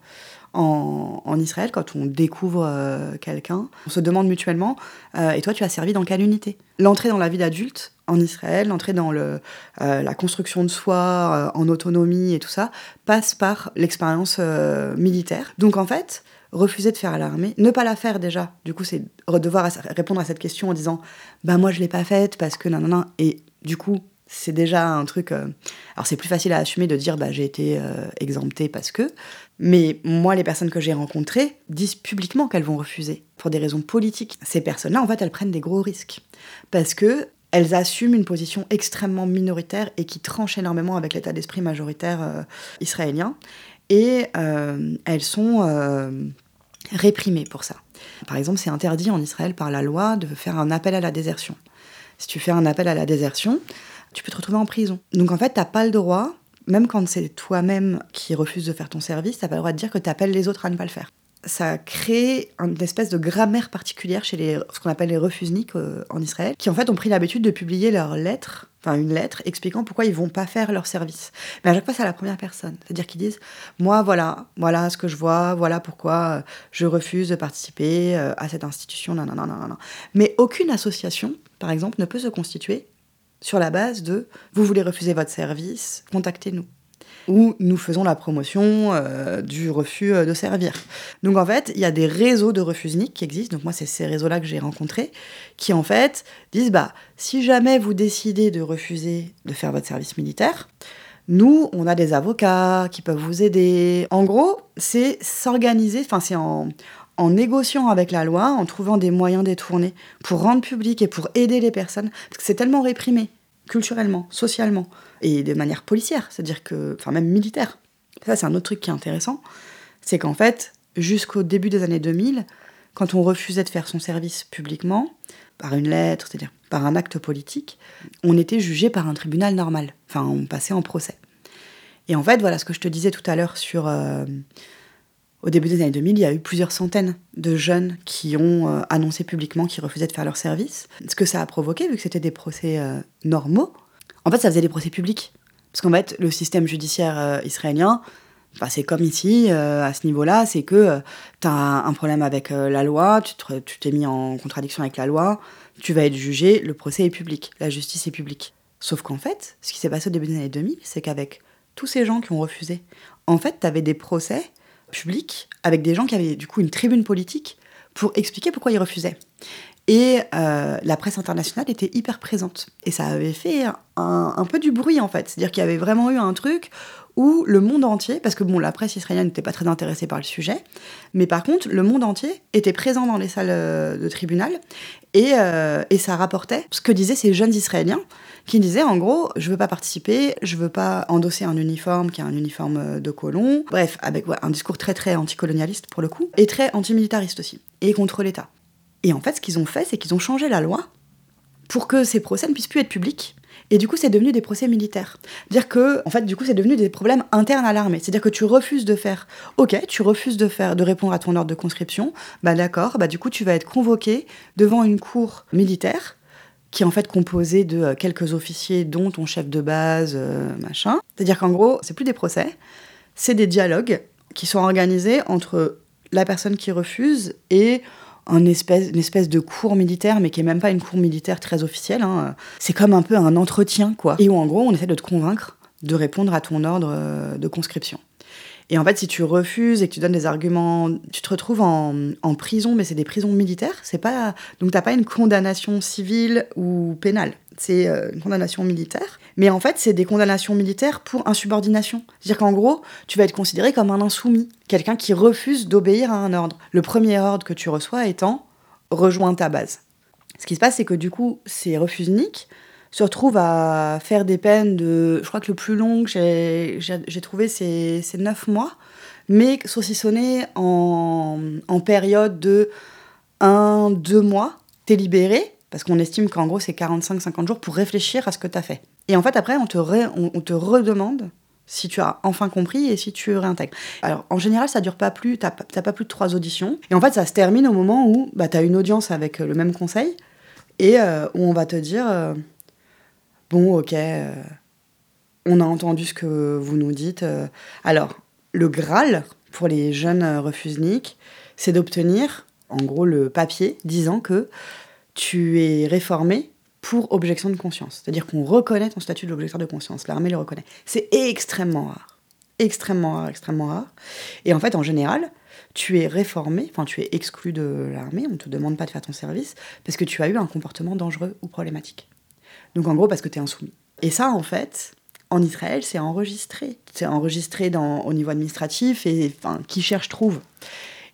en, Israël, quand on découvre euh, quelqu'un, on se demande mutuellement euh, Et toi, tu as servi dans quelle unité? L'entrée dans la vie d'adulte en Israël, l'entrée dans le, euh, la construction de soi, en autonomie et tout ça, passe par l'expérience militaire. Donc en fait, refuser de faire l'armée, ne pas la faire déjà, du coup, c'est devoir répondre à cette question en disant Bah, moi, je l'ai pas faite parce que non, non, non. Et du coup, c'est déjà un truc. Euh, alors, c'est plus facile à assumer de dire bah, j'ai été euh, exemptée parce que. Mais moi, les personnes que j'ai rencontrées disent publiquement qu'elles vont refuser pour des raisons politiques. Ces personnes-là, en fait, elles prennent des gros risques parce que elles assument une position extrêmement minoritaire et qui tranche énormément avec l'état d'esprit majoritaire euh, israélien. Et elles sont réprimées pour ça. Par exemple, c'est interdit en Israël par la loi de faire un appel à la désertion. Si tu fais un appel à la désertion, tu peux te retrouver en prison. Donc en fait, tu n'as pas le droit, même quand c'est toi-même qui refuses de faire ton service, tu n'as pas le droit de dire que tu appelles les autres à ne pas le faire. Ça crée une espèce de grammaire particulière chez les, ce qu'on appelle les refusniks euh, en Israël, qui en fait ont pris l'habitude de publier leurs lettres, enfin une lettre expliquant pourquoi ils vont pas faire leur service. Mais à chaque fois, c'est à la première personne. C'est-à-dire qu'ils disent Moi, voilà, voilà ce que je vois, voilà pourquoi euh, je refuse de participer euh, à cette institution, non, non, non, non, non. Mais aucune association, par exemple, ne peut se constituer sur la base de vous voulez refuser votre service, contactez-nous. Ou nous faisons la promotion euh, du refus euh, de servir. Donc en fait, il y a des réseaux de refusniques qui existent. Donc moi, c'est ces réseaux-là que j'ai rencontrés, qui en fait disent bah si jamais vous décidez de refuser de faire votre service militaire, nous, on a des avocats qui peuvent vous aider. En gros, c'est s'organiser, enfin c'est en, en négociant avec la loi, en trouvant des moyens détournés pour rendre public et pour aider les personnes, parce que c'est tellement réprimé, culturellement, socialement, et de manière policière, c'est-à-dire que, enfin même militaire. Ça, c'est un autre truc qui est intéressant, c'est qu'en fait, jusqu'au début des années 2000, quand on refusait de faire son service publiquement, par une lettre, c'est-à-dire par un acte politique, on était jugé par un tribunal normal. Enfin, on passait en procès. Et en fait, voilà ce que je te disais tout à l'heure sur euh, au début des années 2000, il y a eu plusieurs centaines de jeunes qui ont euh, annoncé publiquement qu'ils refusaient de faire leur service. Ce que ça a provoqué, vu que c'était des procès euh, normaux, en fait, ça faisait des procès publics. Parce qu'en fait, le système judiciaire euh, israélien, bah, c'est comme ici, à ce niveau-là, c'est que tu as un problème avec la loi, tu t'es mis en contradiction avec la loi, tu vas être jugé, le procès est public, la justice est publique. Sauf qu'en fait, ce qui s'est passé au début des années 2000, c'est qu'avec tous ces gens qui ont refusé, en fait, tu avais des procès public avec des gens qui avaient du coup une tribune politique pour expliquer pourquoi ils refusaient. Et euh, la presse internationale était hyper présente. Et ça avait fait un, peu du bruit, en fait. C'est-à-dire qu'il y avait vraiment eu un truc où le monde entier, parce que bon, la presse israélienne n'était pas très intéressée par le sujet, mais par contre, le monde entier était présent dans les salles euh, de tribunal et, euh, et ça rapportait ce que disaient ces jeunes Israéliens qui disait en gros, je veux pas participer, je veux pas endosser un uniforme qui est un uniforme euh, de colon. Bref, avec un discours très très anticolonialiste pour le coup, et très antimilitariste aussi, et contre l'État. Et en fait, ce qu'ils ont fait, c'est qu'ils ont changé la loi pour que ces procès ne puissent plus être publics. Et du coup, c'est devenu des procès militaires. Dire que, en fait, du coup, c'est devenu des problèmes internes à l'armée. C'est-à-dire que tu refuses de faire, ok, tu refuses de faire, de répondre à ton ordre de conscription, bah d'accord, bah du coup, tu vas être convoqué devant une cour militaire qui est en fait composé de euh, quelques officiers, dont ton chef de base, euh, machin. C'est-à-dire qu'en gros, c'est plus des procès, c'est des dialogues qui sont organisés entre la personne qui refuse et un espèce, une espèce de cours militaire, mais qui est même pas une cour militaire très officielle. Hein. C'est comme un peu un entretien, quoi. Et où en gros, on essaie de te convaincre de répondre à ton ordre euh, de conscription. Et en fait, si tu refuses et que tu donnes des arguments, tu te retrouves en, prison, mais c'est des prisons militaires. C'est pas donc t'as pas une condamnation civile ou pénale. C'est euh, une condamnation militaire. Mais en fait, c'est des condamnations militaires pour insubordination. C'est-à-dire qu'en gros, tu vas être considéré comme un insoumis, quelqu'un qui refuse d'obéir à un ordre. Le premier ordre que tu reçois étant rejoins ta base. Ce qui se passe, c'est que du coup, ces refusniques se retrouve à faire des peines de. Je crois que le plus long que j'ai trouvé, c'est 9 mois, mais saucissonné en, en période de 1-2 mois. T'es libéré, parce qu'on estime qu'en gros, c'est 45-50 jours pour réfléchir à ce que tu as fait. Et en fait, après, on te, redemande si tu as enfin compris et si tu réintègres. Alors, en général, ça dure pas plus, t'as pas plus de trois auditions. Et en fait, ça se termine au moment où bah, tu as une audience avec le même conseil et euh, où on va te dire. Euh, bon, ok, euh, on a entendu ce que vous nous dites. Euh. alors, le Graal pour les jeunes refusniques, c'est d'obtenir, en gros, le papier disant que tu es réformé pour objection de conscience. C'est-à-dire qu'on reconnaît ton statut de l'objecteur de conscience. L'armée le reconnaît. C'est extrêmement rare. Extrêmement rare, extrêmement rare. Et en fait, en général, tu es réformé, enfin tu es exclu de l'armée, on ne te demande pas de faire ton service, parce que tu as eu un comportement dangereux ou problématique. Donc en gros, parce que tu es insoumis. Et ça, en fait, en Israël, c'est enregistré. C'est enregistré au niveau administratif et enfin, qui cherche trouve.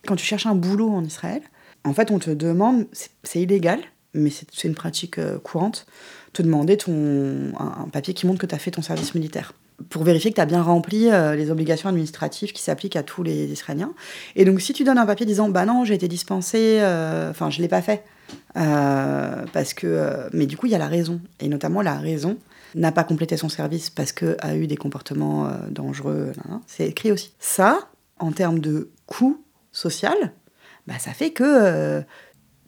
Quand tu cherches un boulot en Israël, en fait, on te demande, c'est illégal, mais c'est une pratique euh, courante, te demander ton, un, papier qui montre que tu as fait ton service militaire pour vérifier que tu as bien rempli euh, les obligations administratives qui s'appliquent à tous les Israéliens. Et donc, si tu donnes un papier disant Bah non, j'ai été dispensé, euh, enfin, je ne l'ai pas fait, parce que. mais du coup, il y a la raison. Et notamment, la raison n'a pas complété son service parce qu'elle a eu des comportements dangereux. C'est écrit aussi. Ça, en termes de coût social, bah, ça fait que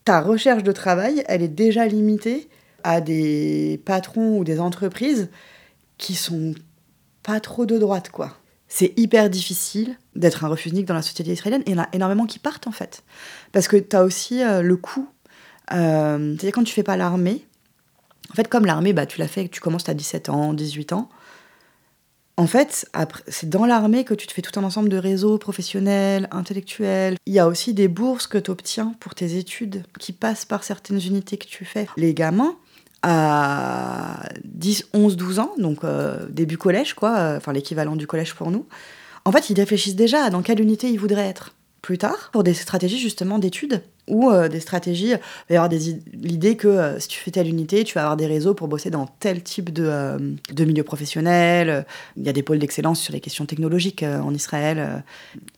ta recherche de travail, elle est déjà limitée à des patrons ou des entreprises qui sont pas trop de droite, quoi. C'est hyper difficile d'être un refusnik dans la société israélienne et il y en a énormément qui partent en fait. Parce que tu as aussi euh, le coût. Euh, c'est-à-dire quand tu fais pas l'armée, en fait, comme l'armée, bah, tu l'as fait, tu commences à 17 ans, 18 ans, en fait, c'est dans l'armée que tu te fais tout un ensemble de réseaux professionnels, intellectuels. Il y a aussi des bourses que tu obtiens pour tes études qui passent par certaines unités que tu fais. Les gamins, à 10, 11, 12 ans, donc euh, début collège, quoi, euh, enfin l'équivalent du collège pour nous, en fait, ils réfléchissent déjà à dans quelle unité ils voudraient être plus tard pour des stratégies justement d'études ou euh, des stratégies. Il va y avoir l'idée que euh, si tu fais telle unité, tu vas avoir des réseaux pour bosser dans tel type de, euh, de milieu professionnel. Il y a des pôles d'excellence sur les questions technologiques en Israël.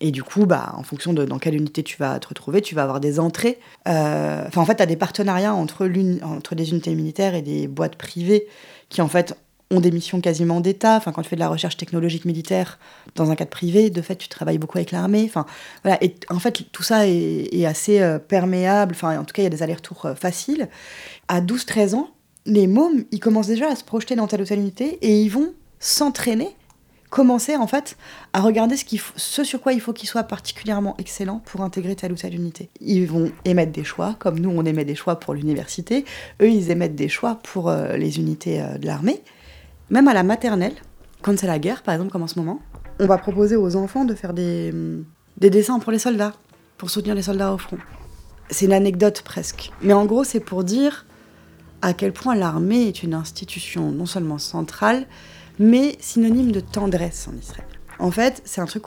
et du coup, bah, en fonction de dans quelle unité tu vas te retrouver, tu vas avoir des entrées. Enfin, en fait, tu as des partenariats entre, entre des unités militaires et des boîtes privées qui, en fait, ont des missions quasiment d'État. Enfin, quand tu fais de la recherche technologique militaire dans un cadre privé, de fait, tu travailles beaucoup avec l'armée. Enfin, voilà. Et en fait, tout ça est, assez euh, perméable. Enfin, en tout cas, il y a des allers-retours euh, faciles. À 12-13 ans, les mômes, ils commencent déjà à se projeter dans telle ou telle unité et ils vont s'entraîner, commencer en fait à regarder ce, ce sur quoi il faut qu'ils soient particulièrement excellents pour intégrer telle ou telle unité. Ils vont émettre des choix, comme nous on émet des choix pour l'université, eux ils émettent des choix pour euh, les unités de l'armée. Même à la maternelle, quand c'est la guerre, par exemple, comme en ce moment, on va proposer aux enfants de faire des, des dessins pour les soldats, pour soutenir les soldats au front. C'est une anecdote presque. Mais en gros, c'est pour dire à quel point l'armée est une institution non seulement centrale, mais synonyme de tendresse en Israël. En fait, c'est un truc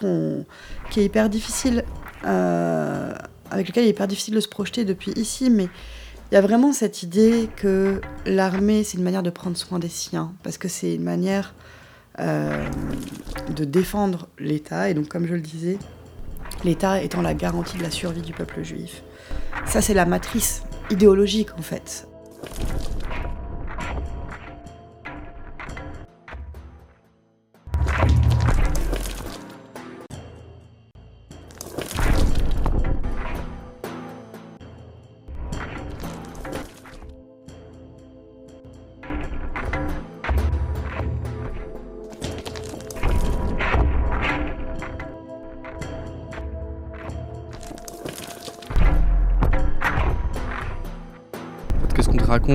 qui est hyper difficile, euh, avec lequel il est hyper difficile de se projeter depuis ici, mais il y a vraiment cette idée que l'armée, c'est une manière de prendre soin des siens, parce que c'est une manière euh, de défendre l'État. Et donc, comme je le disais, l'État étant la garantie de la survie du peuple juif. Ça, c'est la matrice idéologique, en fait.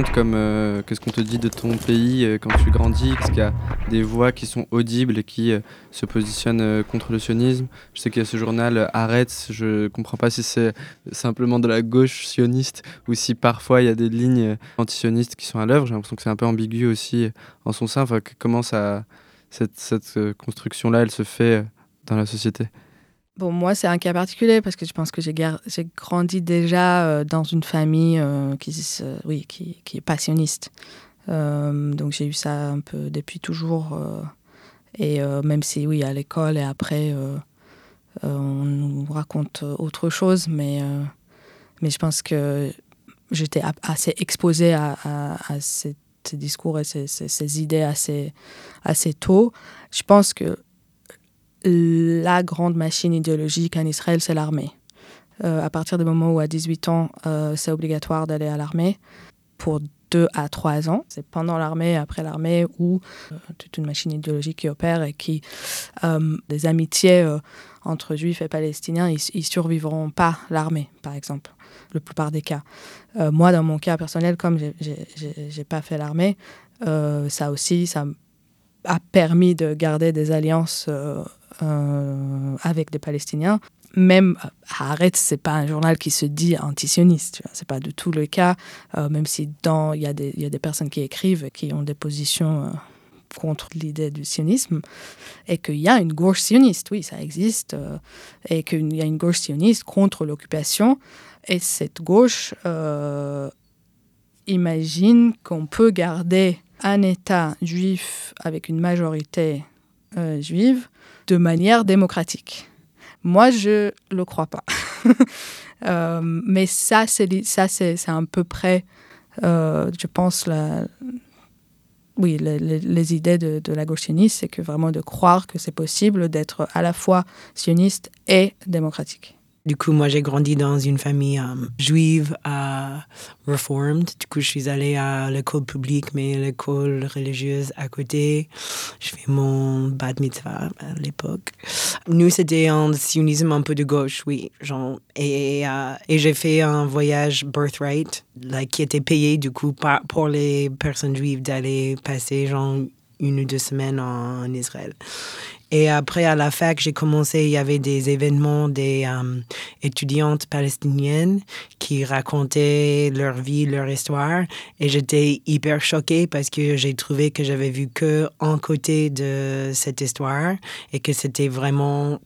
Comme euh, qu'est-ce qu'on te dit de ton pays euh, quand tu grandis Est-ce qu'il y a des voix qui sont audibles et qui euh, se positionnent contre le sionisme Je sais qu'il y a ce journal Arrête, je comprends pas si c'est simplement de la gauche sioniste ou si parfois il y a des lignes anti-sionistes qui sont à l'œuvre. J'ai l'impression que c'est un peu ambigu aussi en son sein. Enfin, comment ça, cette, cette construction-là, elle se fait dans la société? Bon, moi, c'est un cas particulier parce que je pense que j'ai grandi déjà euh, dans une famille euh, qui, oui, qui, qui, est passionniste. Euh, donc, j'ai eu ça un peu depuis toujours. et même si, oui, à l'école et après, on nous raconte autre chose, mais, mais je pense que j'étais assez exposée à, à, ces, discours et ces, ces, idées assez, assez tôt. Je pense que la grande machine idéologique en Israël, c'est l'armée. Euh, à partir du moment où à 18 ans, euh, c'est obligatoire d'aller à l'armée pour 2 à 3 ans. C'est pendant l'armée, après l'armée, où euh, toute une machine idéologique qui opère et qui des amitiés entre juifs et palestiniens, ils, ils survivront pas l'armée, par exemple, la plupart des cas. Euh, moi, dans mon cas personnel, comme j'ai pas fait l'armée, euh, ça aussi, ça a permis de garder des alliances euh, euh, avec des Palestiniens. Même Haaretz, c'est pas un journal qui se dit antisioniste. C'est pas du tout le cas, euh, même si il y, a des, personnes qui écrivent qui ont des positions euh, contre l'idée du sionisme et qu'il y a une gauche sioniste, oui, ça existe, euh, et qu'il y a une gauche sioniste contre l'occupation. Et cette gauche euh, imagine qu'on peut garder un État juif avec une majorité euh, juive de manière démocratique. Moi, je ne le crois pas. euh, mais ça, c'est à peu près, euh, je pense, oui, les idées de, de, la gauche sioniste, c'est que vraiment de croire que c'est possible d'être à la fois sioniste et démocratique. Du coup, moi, j'ai grandi dans une famille um, juive uh, reformed. Du coup, je suis allée à l'école publique, mais l'école religieuse à côté. Je fais mon bat mitzvah à l'époque. Nous, c'était un sionisme un peu de gauche, oui. Genre, et, uh, et j'ai fait un voyage birthright, like, qui était payé, du coup, par, pour les personnes juives d'aller passer, genre, une ou deux semaines en, Israël. Et après, à la fac, j'ai commencé, il y avait des événements des um, étudiantes palestiniennes qui racontaient leur vie, leur histoire. Et j'étais hyper choquée parce que j'ai trouvé que j'avais vu que un côté de cette histoire et que c'était vraiment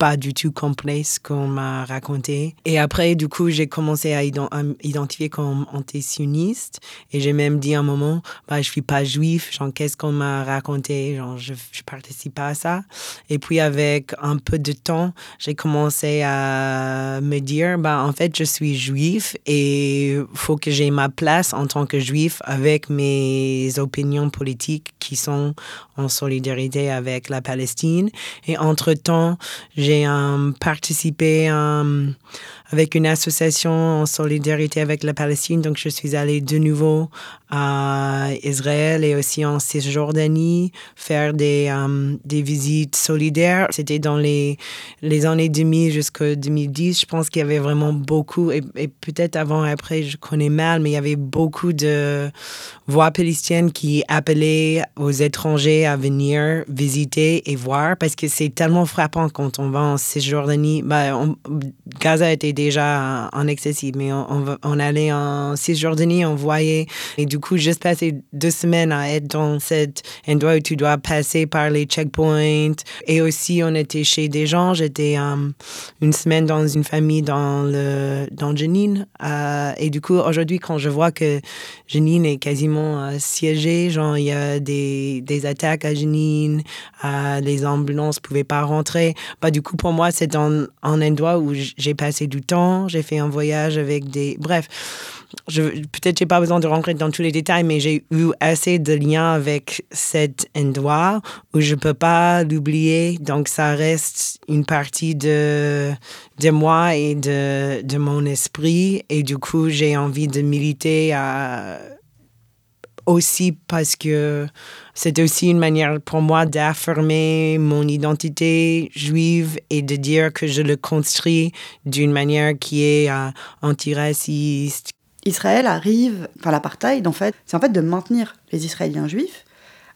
pas du tout complexe qu'on m'a raconté. Et après, du coup, j'ai commencé à, ident à identifier comme antisioniste. Et j'ai même dit un moment, bah, je suis pas juif, genre, qu'est-ce qu'on m'a raconté? Genre, je, je participe pas à ça. Et puis, avec un peu de temps, j'ai commencé à me dire, bah, en fait, je suis juif et faut que j'ai ma place en tant que juif avec mes opinions politiques qui sont en solidarité avec la Palestine. Et entre-temps, j'ai um, participé um, avec une association en solidarité avec la Palestine. Donc, je suis allée de nouveau à Israël et aussi en Cisjordanie faire des, um, des visites solidaires. C'était dans les, les années 2000 jusqu'en 2010. Je pense qu'il y avait vraiment beaucoup, et, peut-être avant et après, je connais mal, mais il y avait beaucoup de voix palestiniennes qui appelaient aux étrangers à venir visiter et voir parce que c'est tellement frappant quand on va en Cisjordanie. On, Gaza était déjà en excessif, mais on, allait en Cisjordanie, on voyait. Et du coup, juste passer deux semaines à être dans cet endroit où tu dois passer par les checkpoints. Et aussi, on était chez des gens. J'étais um, une semaine dans une famille dans, le, dans Jenin. Euh, et du coup, aujourd'hui, quand je vois que Jenin est quasiment euh, siégée, genre, il y a des, des attaques à Jenin, euh, les ambulances ne pouvaient pas rentrer. Bah, du coup, pour moi, c'est un, un endroit où j'ai passé du j'ai fait un voyage avec des... Bref, peut-être j'ai pas besoin de rentrer dans tous les détails, mais j'ai eu assez de liens avec cet endroit où je peux pas l'oublier. Donc, ça reste une partie de, de moi et de, de mon esprit. Et du coup, j'ai envie de militer à aussi parce que c'était aussi une manière pour moi d'affirmer mon identité juive et de dire que je le construis d'une manière qui est euh, antiraciste. Israël arrive, enfin l'apartheid en fait, c'est en fait de maintenir les Israéliens juifs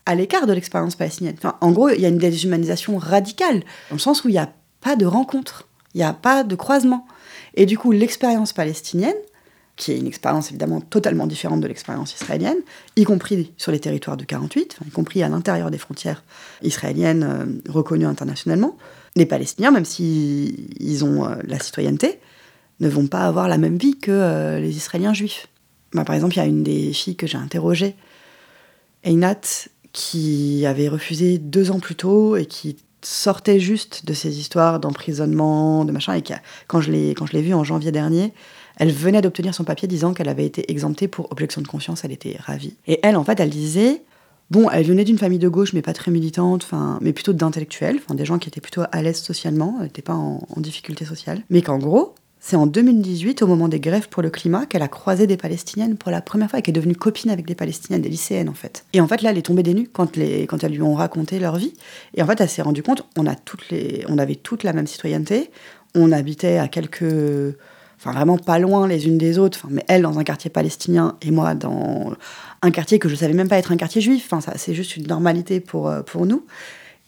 à l'écart de l'expérience palestinienne. En gros, il y a une déshumanisation radicale, dans le sens où il n'y a pas de rencontre, il n'y a pas de croisement. Et du coup, l'expérience palestinienne, qui est une expérience évidemment totalement différente de l'expérience israélienne, y compris sur les territoires de 48, y compris à l'intérieur des frontières israéliennes euh, reconnues internationalement. Les Palestiniens, même s'ils si ont euh, la citoyenneté, ne vont pas avoir la même vie que euh, les Israéliens juifs. Par exemple, il y a une des filles que j'ai interrogées, Einat, qui avait refusé deux ans plus tôt et qui sortait juste de ces histoires d'emprisonnement, de machin, et qui a, quand je l'ai vue en janvier dernier, elle venait d'obtenir son papier disant qu'elle avait été exemptée pour objection de conscience, elle était ravie. Et elle, en fait, elle disait, bon, elle venait d'une famille de gauche, mais pas très militante, mais plutôt d'intellectuels, des gens qui étaient plutôt à l'aise socialement, n'étaient pas en, en, difficulté sociale, mais qu'en gros, c'est en 2018, au moment des grèves pour le climat, qu'elle a croisé des Palestiniennes pour la première fois et qu'elle est devenue copine avec des Palestiniennes, des lycéennes en fait. Et en fait, là, elle est tombée des nues quand, les, quand elles lui ont raconté leur vie. Et en fait, elle s'est rendue compte, on, a toutes les, on avait toutes la même citoyenneté, on habitait à quelques. Enfin, vraiment pas loin les unes des autres, enfin, mais elle dans un quartier palestinien et moi dans un quartier que je savais même pas être un quartier juif. Enfin, ça, c'est juste une normalité pour, euh, pour nous.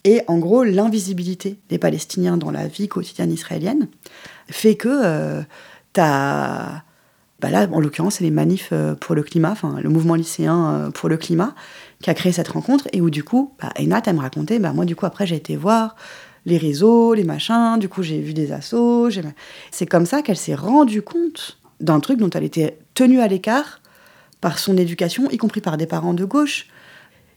Et en gros, l'invisibilité des Palestiniens dans la vie quotidienne israélienne fait que euh, tu as. Bah là, en l'occurrence, c'est les manifs euh, pour le climat, enfin le mouvement lycéen euh, pour le climat, qui a créé cette rencontre et où du coup, bah, Enat, elle me racontait, bah, moi du coup après j'ai été voir les réseaux, les machins, du coup j'ai vu des assos. C'est comme ça qu'elle s'est rendue compte d'un truc dont elle était tenue à l'écart par son éducation, y compris par des parents de gauche.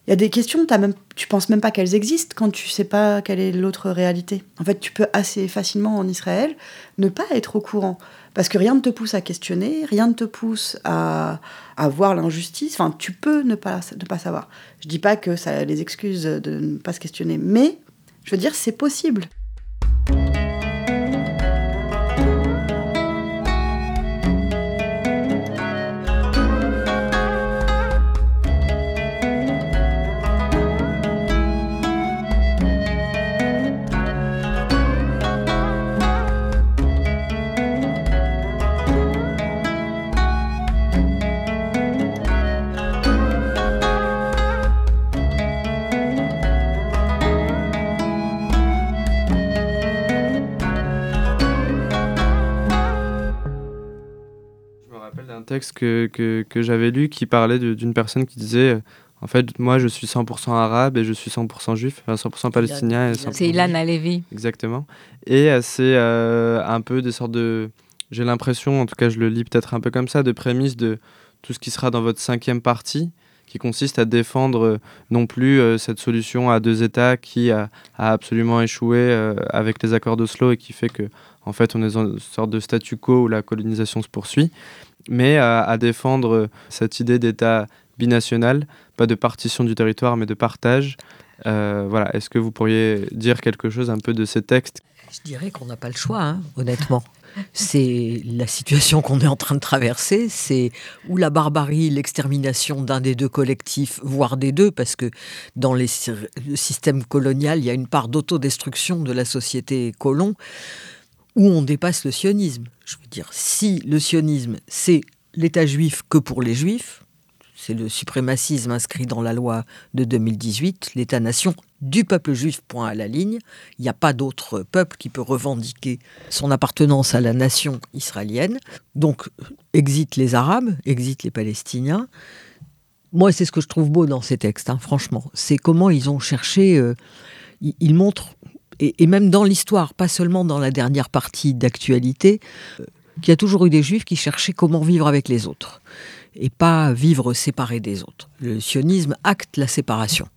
Il y a des questions, as même, tu penses même pas qu'elles existent quand tu sais pas quelle est l'autre réalité. En fait, tu peux assez facilement en Israël ne pas être au courant. Parce que rien ne te pousse à questionner, rien ne te pousse à, voir l'injustice. Enfin, tu peux ne pas, ne pas savoir. Je dis pas que ça les excuses de ne pas se questionner, mais je veux dire, c'est possible. Texte que, que, que j'avais lu qui parlait d'une personne qui disait euh, en fait, moi je suis 100% arabe et je suis 100% juif, enfin 100% palestinien. C'est Ilan Alevi. Exactement. Et euh, c'est euh, un peu des sortes de. J'ai l'impression, en tout cas je le lis peut-être un peu comme ça, de prémisse de tout ce qui sera dans votre cinquième partie qui consiste à défendre non plus cette solution à deux États qui a, a absolument échoué avec les accords d'Oslo et qui fait que en fait on est dans une sorte de statu quo où la colonisation se poursuit, mais à, défendre cette idée d'État binational, pas de partition du territoire, mais de partage. Euh, voilà. Est-ce que vous pourriez dire quelque chose un peu de ces textes? Je dirais qu'on n'a pas le choix, hein, honnêtement. C'est la situation qu'on est en train de traverser, c'est ou la barbarie, l'extermination d'un des deux collectifs, voire des deux, parce que dans les, le système colonial, il y a une part d'autodestruction de la société colon, où on dépasse le sionisme. Je veux dire, si le sionisme, c'est l'État juif que pour les juifs, c'est le suprémacisme inscrit dans la loi de 2018, l'État-nation du peuple juif, point à la ligne. Il n'y a pas d'autre peuple qui peut revendiquer son appartenance à la nation israélienne. Donc, exit les Arabes, exit les Palestiniens. Moi, c'est ce que je trouve beau dans ces textes, hein, franchement. C'est comment ils ont cherché. Euh, ils montrent et, même dans l'histoire, pas seulement dans la dernière partie d'actualité, euh, qu'il y a toujours eu des juifs qui cherchaient comment vivre avec les autres et pas vivre séparés des autres. Le sionisme acte la séparation.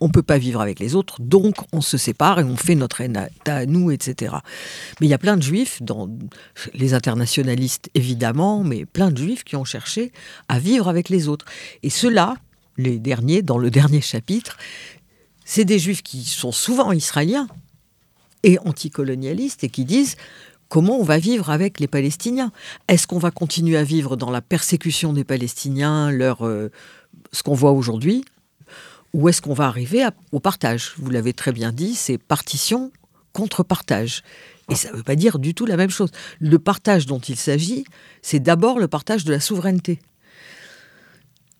On ne peut pas vivre avec les autres, donc on se sépare et on fait notre haine à nous, etc. Mais il y a plein de juifs, les internationalistes évidemment, mais plein de juifs qui ont cherché à vivre avec les autres. Et ceux-là, les derniers, dans le dernier chapitre, c'est des juifs qui sont souvent israéliens, et anticolonialistes et qui disent comment on va vivre avec les Palestiniens Est-ce qu'on va continuer à vivre dans la persécution des Palestiniens, leur, euh, ce qu'on voit aujourd'hui Ou est-ce qu'on va arriver au partage? Vous l'avez très bien dit, c'est partition contre partage. Et ça ne veut pas dire du tout la même chose. Le partage dont il s'agit, c'est d'abord le partage de la souveraineté.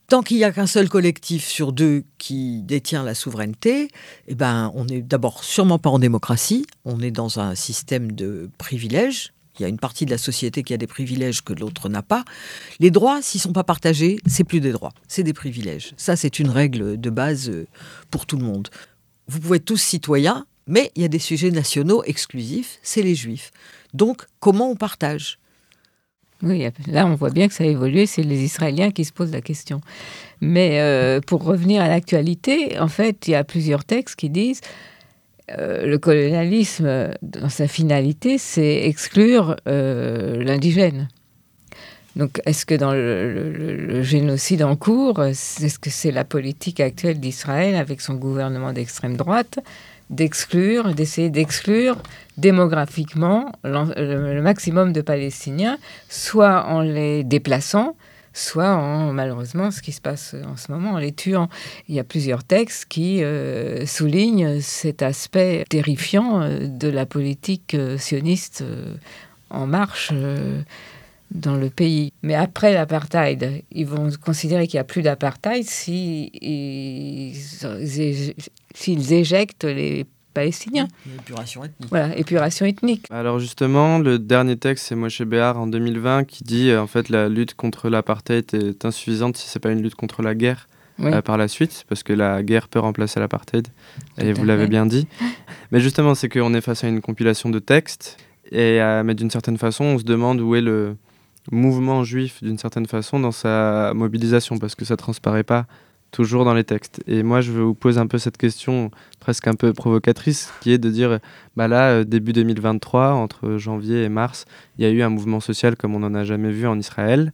Tant qu'il n'y a qu'un seul collectif sur deux qui détient la souveraineté, eh ben, on n'est d'abord sûrement pas en démocratie, on est dans un système de privilèges. Il y a une partie de la société qui a des privilèges que l'autre n'a pas. Les droits, s'ils sont pas partagés, c'est plus des droits, c'est des privilèges. Ça, c'est une règle de base euh, pour tout le monde. Vous pouvez être tous citoyens, mais il y a des sujets nationaux exclusifs, c'est les juifs. Donc, comment on partage? Là on voit bien que ça a évolué, c'est les Israéliens qui se posent la question. Mais euh, pour revenir à l'actualité, en fait, il y a plusieurs textes qui disent euh, le colonialisme, dans sa finalité, c'est exclure euh, l'indigène. Donc, est-ce que dans le, génocide en cours, est-ce que c'est la politique actuelle d'Israël avec son gouvernement d'extrême droite d'exclure, d'essayer d'exclure démographiquement le maximum de Palestiniens, soit en les déplaçant, soit en, malheureusement, ce qui se passe en ce moment, en les tuant. Il y a plusieurs textes qui euh, soulignent cet aspect terrifiant euh, de la politique euh, sioniste en marche dans le pays. Mais après l'apartheid, ils vont considérer qu'il n'y a plus d'apartheid s'ils si, éjectent les Palestiniens. Épuration ethnique. Voilà, épuration ethnique. Alors justement, le dernier texte, c'est Moshe Béar en 2020 qui dit euh, en fait la lutte contre l'apartheid est insuffisante si c'est pas une lutte contre la guerre euh, par la suite, parce que la guerre peut remplacer l'apartheid. Et vous l'avez bien dit. Mais justement, c'est qu'on est face à une compilation de textes et mais d'une certaine façon, on se demande où est le mouvement juif d'une certaine façon dans sa mobilisation parce que ça transparaît pas toujours dans les textes. Et moi, je vous pose un peu cette question presque un peu provocatrice, qui est de dire, bah là, euh, début 2023, entre janvier et mars, il y a eu un mouvement social comme on n'en a jamais vu en Israël.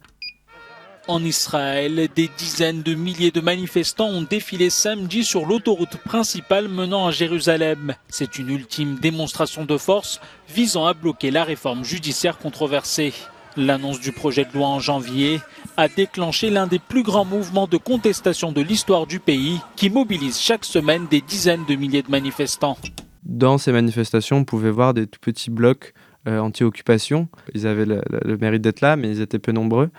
En Israël, des dizaines de milliers de manifestants ont défilé samedi sur l'autoroute principale menant à Jérusalem. C'est une ultime démonstration de force visant à bloquer la réforme judiciaire controversée. L'annonce du projet de loi en janvier a déclenché l'un des plus grands mouvements de contestation de l'histoire du pays qui mobilise chaque semaine des dizaines de milliers de manifestants. Dans ces manifestations, on pouvait voir des tout petits blocs euh, anti-occupation. Ils avaient le, mérite d'être là, mais ils étaient peu nombreux.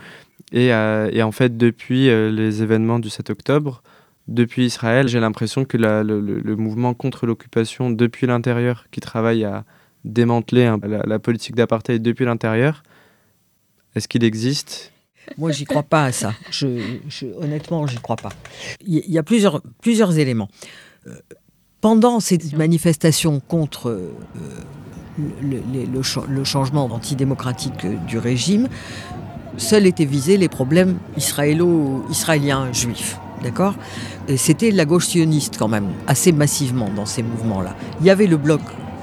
Et, euh, en fait, depuis euh, les événements du 7 octobre, depuis Israël, j'ai l'impression que le, mouvement contre l'occupation depuis l'intérieur, qui travaille à démanteler la, la politique d'apartheid depuis l'intérieur, est-ce qu'il existe? Moi, j'y crois pas à ça. Je, je, honnêtement, crois pas. Il y a plusieurs, éléments. Euh, pendant ces manifestations contre euh, le, changement antidémocratique du régime, seuls étaient visés les problèmes israélo-israéliens juifs. D'accord? C'était la gauche sioniste quand même, assez massivement dans ces mouvements-là. Il y avait le bloc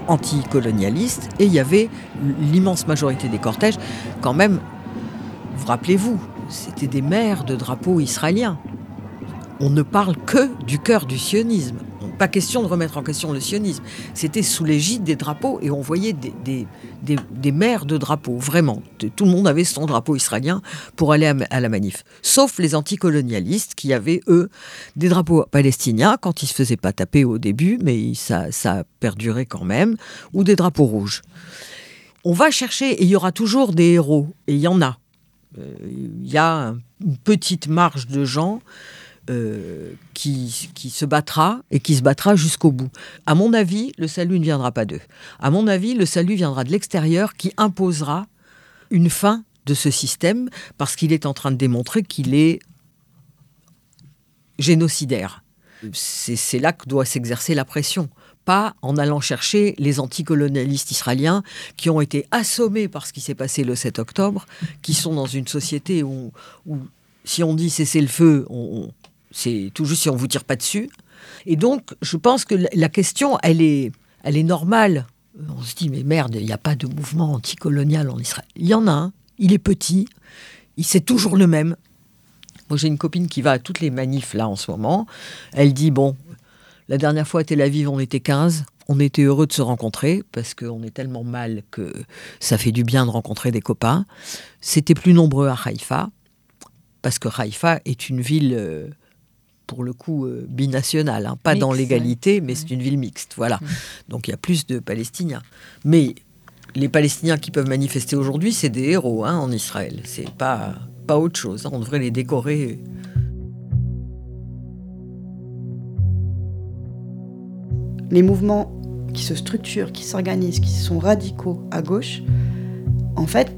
anticolonialiste et il y avait l'immense majorité des cortèges quand même vous rappelez-vous, c'était des maires de drapeaux israéliens. On ne parle que du cœur du sionisme. Pas question de remettre en question le sionisme. C'était sous l'égide des drapeaux et on voyait des, des, de drapeaux, vraiment. Tout le monde avait son drapeau israélien pour aller à, la manif. Sauf les anticolonialistes qui avaient, eux, des drapeaux palestiniens quand ils se faisaient pas taper au début, mais ça, ça a perduré quand même, ou des drapeaux rouges. On va chercher, et il y aura toujours des héros, et il y en a il y a une petite marge de gens euh, qui, se battra et qui se battra jusqu'au bout. À mon avis, le salut ne viendra pas d'eux. À mon avis, le salut viendra de l'extérieur qui imposera une fin de ce système parce qu'il est en train de démontrer qu'il est génocidaire. C'est là que doit s'exercer la pression en allant chercher les anticolonialistes israéliens qui ont été assommés par ce qui s'est passé le 7 octobre, qui sont dans une société où, si on dit cesser le feu, c'est tout juste si on vous tire pas dessus. Et donc, je pense que la question, elle est, elle est normale. On se dit, mais merde, il n'y a pas de mouvement anticolonial en Israël. Il y en a un, il est petit, il c'est toujours le même. Moi, j'ai une copine qui va à toutes les manifs là en ce moment. Elle dit, bon, la dernière fois à Tel Aviv, on était 15. On était heureux de se rencontrer parce qu'on est tellement mal que ça fait du bien de rencontrer des copains. C'était plus nombreux à Haïfa parce que Haïfa est une ville, euh, pour le coup, euh, binationale. Hein. Pas dans l'égalité, mais c'est une ville mixte. Voilà. Donc il y a plus de Palestiniens. Mais les Palestiniens qui peuvent manifester aujourd'hui, c'est des héros hein, en Israël. C'est pas, pas autre chose. Hein. On devrait les décorer les mouvements qui se structurent, qui s'organisent, qui sont radicaux à gauche, en fait,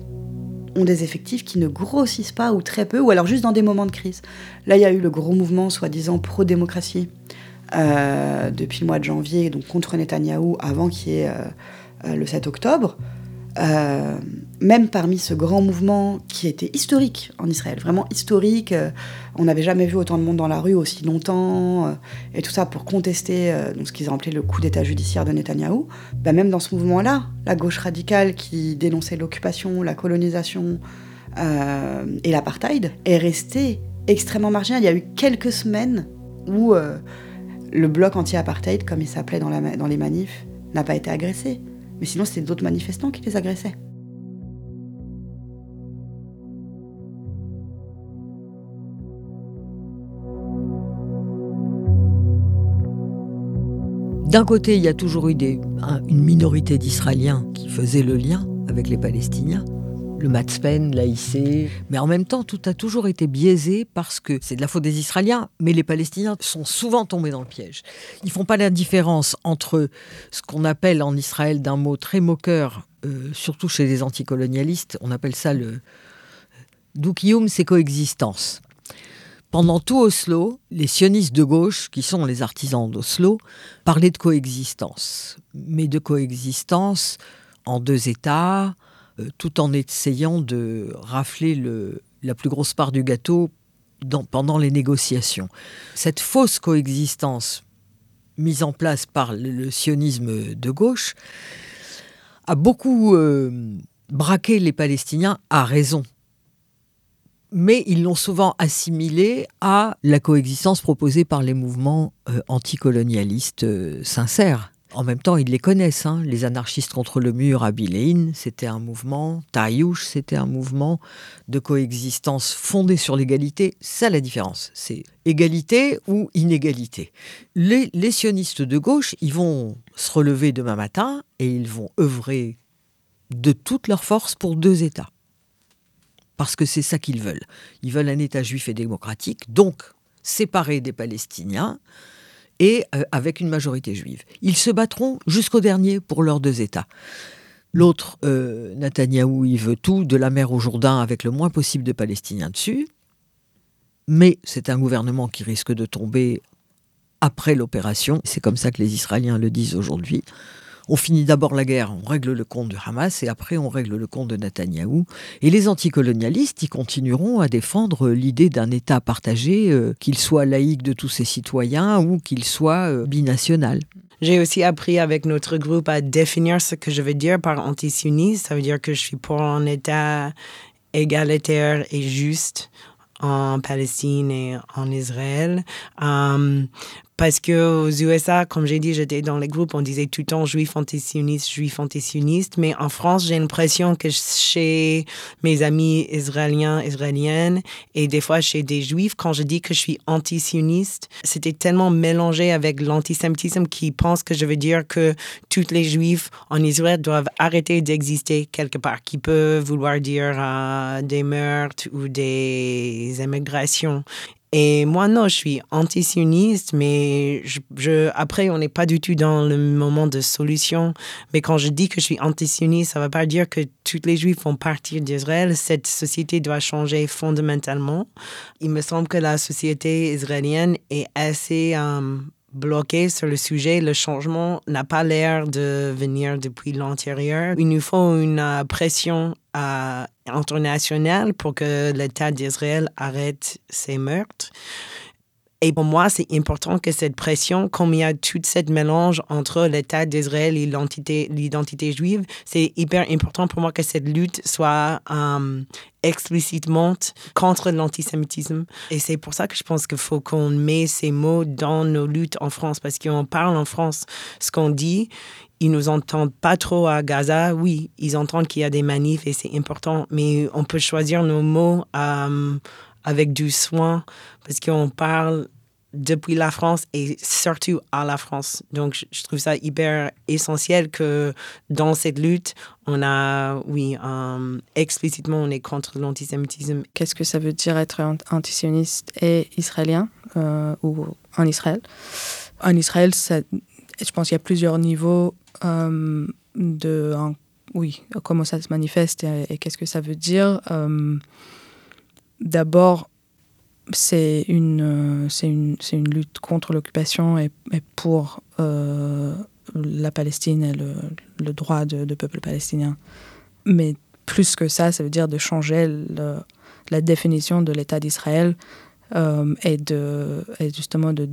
ont des effectifs qui ne grossissent pas ou très peu, ou alors juste dans des moments de crise. Là, il y a eu le gros mouvement soi-disant pro-démocratie euh, depuis le mois de janvier, donc contre Netanyahou, avant qu'il y euh, euh, le 7 octobre. Même parmi ce grand mouvement qui était historique en Israël, vraiment historique, euh, on n'avait jamais vu autant de monde dans la rue aussi longtemps, euh, et tout ça pour contester donc ce qu'ils ont appelé le coup d'état judiciaire de Netanyahou. Bah, même dans ce mouvement-là, la gauche radicale qui dénonçait l'occupation, la colonisation et l'apartheid est restée extrêmement marginale. Il y a eu quelques semaines où le bloc anti-apartheid, comme il s'appelait dans, dans les manifs, n'a pas été agressé. Mais sinon, c'était d'autres manifestants qui les agressaient. D'un côté, il y a toujours eu une minorité d'Israéliens qui faisaient le lien avec les Palestiniens le Matzpen, l'AIC. Mais en même temps, tout a toujours été biaisé parce que c'est de la faute des Israéliens, mais les Palestiniens sont souvent tombés dans le piège. Ils font pas la différence entre ce qu'on appelle en Israël d'un mot très moqueur, euh, surtout chez les anticolonialistes, on appelle ça le Dukiyum, c'est coexistence. Pendant tout Oslo, les sionistes de gauche, qui sont les artisans d'Oslo, parlaient de coexistence, mais de coexistence en deux États, euh, tout en essayant de rafler le, la plus grosse part du gâteau pendant les négociations. Cette fausse coexistence mise en place par le, sionisme de gauche a beaucoup euh, braqué les Palestiniens à raison. Mais ils l'ont souvent assimilé à la coexistence proposée par les mouvements euh, anticolonialistes sincères. En même temps, ils les connaissent. Hein. Les anarchistes contre le mur à Biléine, c'était un mouvement. Taïouche, c'était un mouvement de coexistence fondé sur l'égalité. C'est la différence. C'est égalité ou inégalité. Les, les, sionistes de gauche, ils vont se relever demain matin et ils vont œuvrer de toute leur force pour deux États. Parce que c'est ça qu'ils veulent. Ils veulent un État juif et démocratique, donc séparé des Palestiniens et euh, avec une majorité juive. Ils se battront jusqu'au dernier pour leurs deux États. L'autre, euh, Netanyahou, il veut tout, de la mer au Jourdain, avec le moins possible de Palestiniens dessus. Mais c'est un gouvernement qui risque de tomber après l'opération. C'est comme ça que les Israéliens le disent aujourd'hui on finit d'abord la guerre, on règle le compte de Hamas et après on règle le compte de Netanyahou. Et les anticolonialistes, ils continueront à défendre l'idée d'un État partagé, euh, qu'il soit laïque de tous ses citoyens ou qu'il soit euh, binational. J'ai aussi appris avec notre groupe à définir ce que je veux dire par antisioniste. Ça veut dire que je suis pour un État égalitaire et juste en Palestine et en Israël. Um, parce que aux USA, comme j'ai dit, j'étais dans les groupes, on disait tout le temps juif antisioniste, juif antisioniste. Mais en France, j'ai l'impression que chez mes amis israéliens, israéliennes, et des fois chez des juifs, quand je dis que je suis antisioniste, c'était tellement mélangé avec l'antisémitisme qui pense que je veux dire que tous les juifs en Israël doivent arrêter d'exister quelque part, qui peut vouloir dire euh, des meurtres ou des immigrations. Et moi, non, je suis antisioniste, mais je, après, on n'est pas du tout dans le moment de solution. Mais quand je dis que je suis antisioniste, ça ne veut pas dire que tous les Juifs vont partir d'Israël. Cette société doit changer fondamentalement. Il me semble que la société israélienne est assez... Euh, bloqué sur le sujet. Le changement n'a pas l'air de venir depuis l'intérieur. Il nous faut une euh, pression euh, internationale pour que l'État d'Israël arrête ces meurtres. Et pour moi, c'est important que cette pression, comme il y a tout cette mélange entre l'État d'Israël et l'identité juive, c'est hyper important pour moi que cette lutte soit euh, explicitement contre l'antisémitisme. Et c'est pour ça que je pense qu'il faut qu'on mette ces mots dans nos luttes en France, parce qu'on parle en France ce qu'on dit. Ils nous entendent pas trop à Gaza. Oui, ils entendent qu'il y a des manifs et c'est important, mais on peut choisir nos mots. Euh, avec du soin parce qu'on parle depuis la France et surtout à la France. Donc, je trouve ça hyper essentiel que dans cette lutte, on a, oui, euh, explicitement, on est contre l'antisémitisme. Qu'est-ce que ça veut dire être antisioniste et israélien euh, ou en Israël? En Israël, je pense qu'il y a plusieurs niveaux euh, de, oui, comment ça se manifeste et qu'est-ce que ça veut dire. D'abord, c'est une, c'est une, lutte contre l'occupation et, pour euh, la Palestine et le, droit de, peuple palestinien. Mais plus que ça, ça veut dire de changer la définition de l'État d'Israël euh, et, justement de,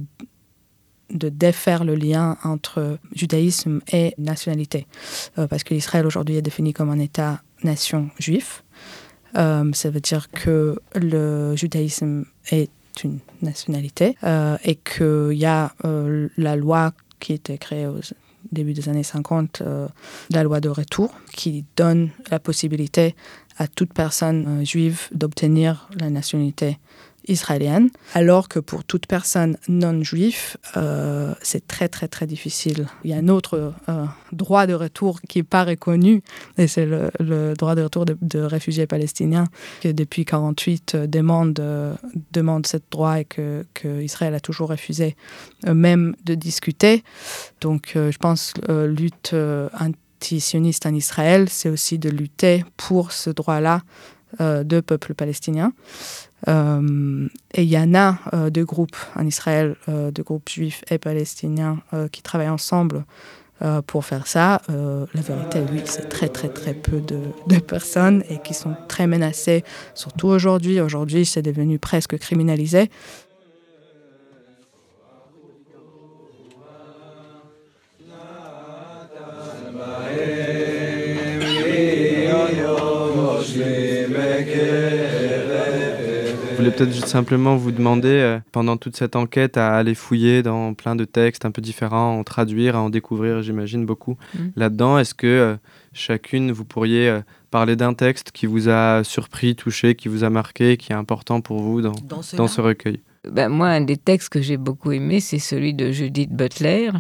défaire le lien entre judaïsme et nationalité. Euh, parce que l'Israël aujourd'hui est défini comme un État-nation juif. Euh, ça veut dire que le judaïsme est une nationalité, et qu'il y a la loi qui était créée au début des années 50, la loi de retour, qui donne la possibilité à toute personne juive d'obtenir la nationalité israélienne, alors que pour toute personne non juive, euh, c'est très très très difficile. Il y a un autre euh, droit de retour qui n'est pas reconnu, et c'est le, droit de retour de, réfugiés palestiniens, qui depuis 1948 euh, demande, demande ce droit et que, Israël a toujours refusé même de discuter. Donc je pense lutte anti-sioniste en Israël, c'est aussi de lutter pour ce droit-là de peuple palestinien. Euh, et il y en a euh, deux groupes en Israël, euh, deux groupes juifs et palestiniens qui travaillent ensemble pour faire ça. la vérité, oui, c'est très très très peu de, personnes et qui sont très menacées, surtout aujourd'hui. Aujourd'hui, c'est devenu presque criminalisé. Peut-être juste simplement vous demander, euh, pendant toute cette enquête, à aller fouiller dans plein de textes un peu différents, en traduire, à en découvrir, j'imagine, beaucoup mm. là-dedans. Est-ce que euh, chacune, vous pourriez euh, parler d'un texte qui vous a surpris, touché, qui vous a marqué, qui est important pour vous dans, dans, ce recueil? Ben, Moi, un des textes que j'ai beaucoup aimé, c'est celui de Judith Butler,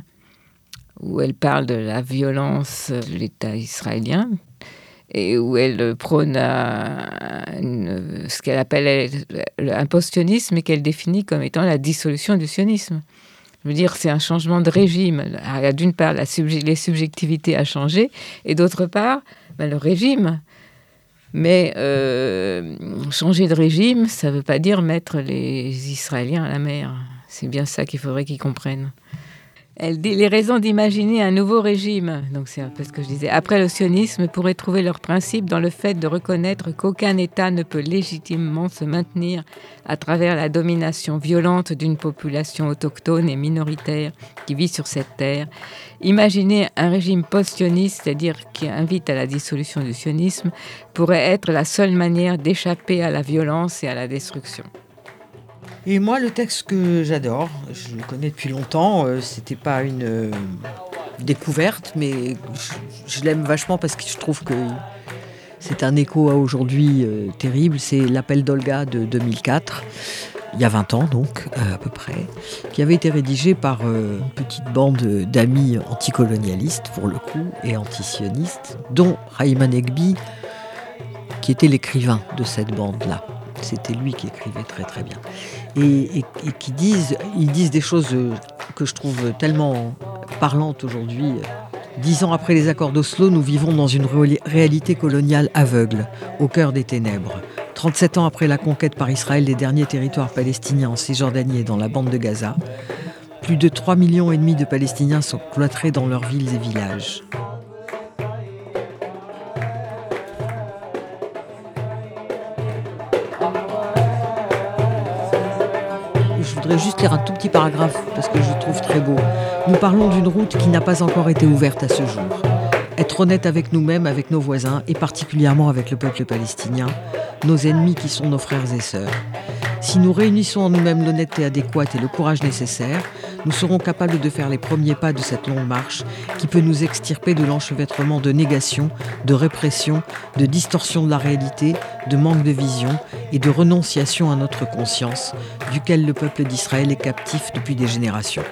où elle parle de la violence de l'État israélien et où elle prône ce qu'elle appelle un post-sionisme et qu'elle définit comme étant la dissolution du sionisme. Je veux dire, c'est un changement de régime. Il y a d'une part les subjectivités à changer et d'autre part ben, le régime. Mais euh, changer de régime, ça ne veut pas dire mettre les Israéliens à la mer. C'est bien ça qu'il faudrait qu'ils comprennent. Elle dit les raisons d'imaginer un nouveau régime, donc c'est un peu ce que je disais, après le sionisme pourraient trouver leur principe dans le fait de reconnaître qu'aucun État ne peut légitimement se maintenir à travers la domination violente d'une population autochtone et minoritaire qui vit sur cette terre. Imaginer un régime post-sioniste, c'est-à-dire qui invite à la dissolution du sionisme, pourrait être la seule manière d'échapper à la violence et à la destruction. Et moi, le texte que j'adore, je le connais depuis longtemps, euh, c'était pas une euh, découverte, mais je, l'aime vachement parce que je trouve que c'est un écho à aujourd'hui euh, terrible. C'est L'appel d'Olga de 2004, il y a 20 ans donc, à peu près, qui avait été rédigé par une petite bande d'amis anticolonialistes, pour le coup, et antisionistes, dont Raïman Egbi, qui était l'écrivain de cette bande-là. C'était lui qui écrivait très très bien. Et, qui disent, ils disent des choses euh, que je trouve tellement parlantes aujourd'hui. Dix ans après les accords d'Oslo, nous vivons dans une réalité coloniale aveugle, au cœur des ténèbres. 37 ans après la conquête par Israël des derniers territoires palestiniens en Cisjordanie et dans la bande de Gaza, plus de 3 millions et demi de Palestiniens sont cloîtrés dans leurs villes et villages. Voudrais juste lire un tout petit paragraphe parce que je trouve très beau. Nous parlons d'une route qui n'a pas encore été ouverte à ce jour. Être honnête avec nous-mêmes, avec nos voisins et particulièrement avec le peuple palestinien, nos ennemis qui sont nos frères et sœurs. Si nous réunissons en nous-mêmes l'honnêteté adéquate et le courage nécessaire, nous serons capables de faire les premiers pas de cette longue marche qui peut nous extirper de l'enchevêtrement de négation, de répression, de distorsion de la réalité, de manque de vision et de renonciation à notre conscience, duquel le peuple d'Israël est captif depuis des générations.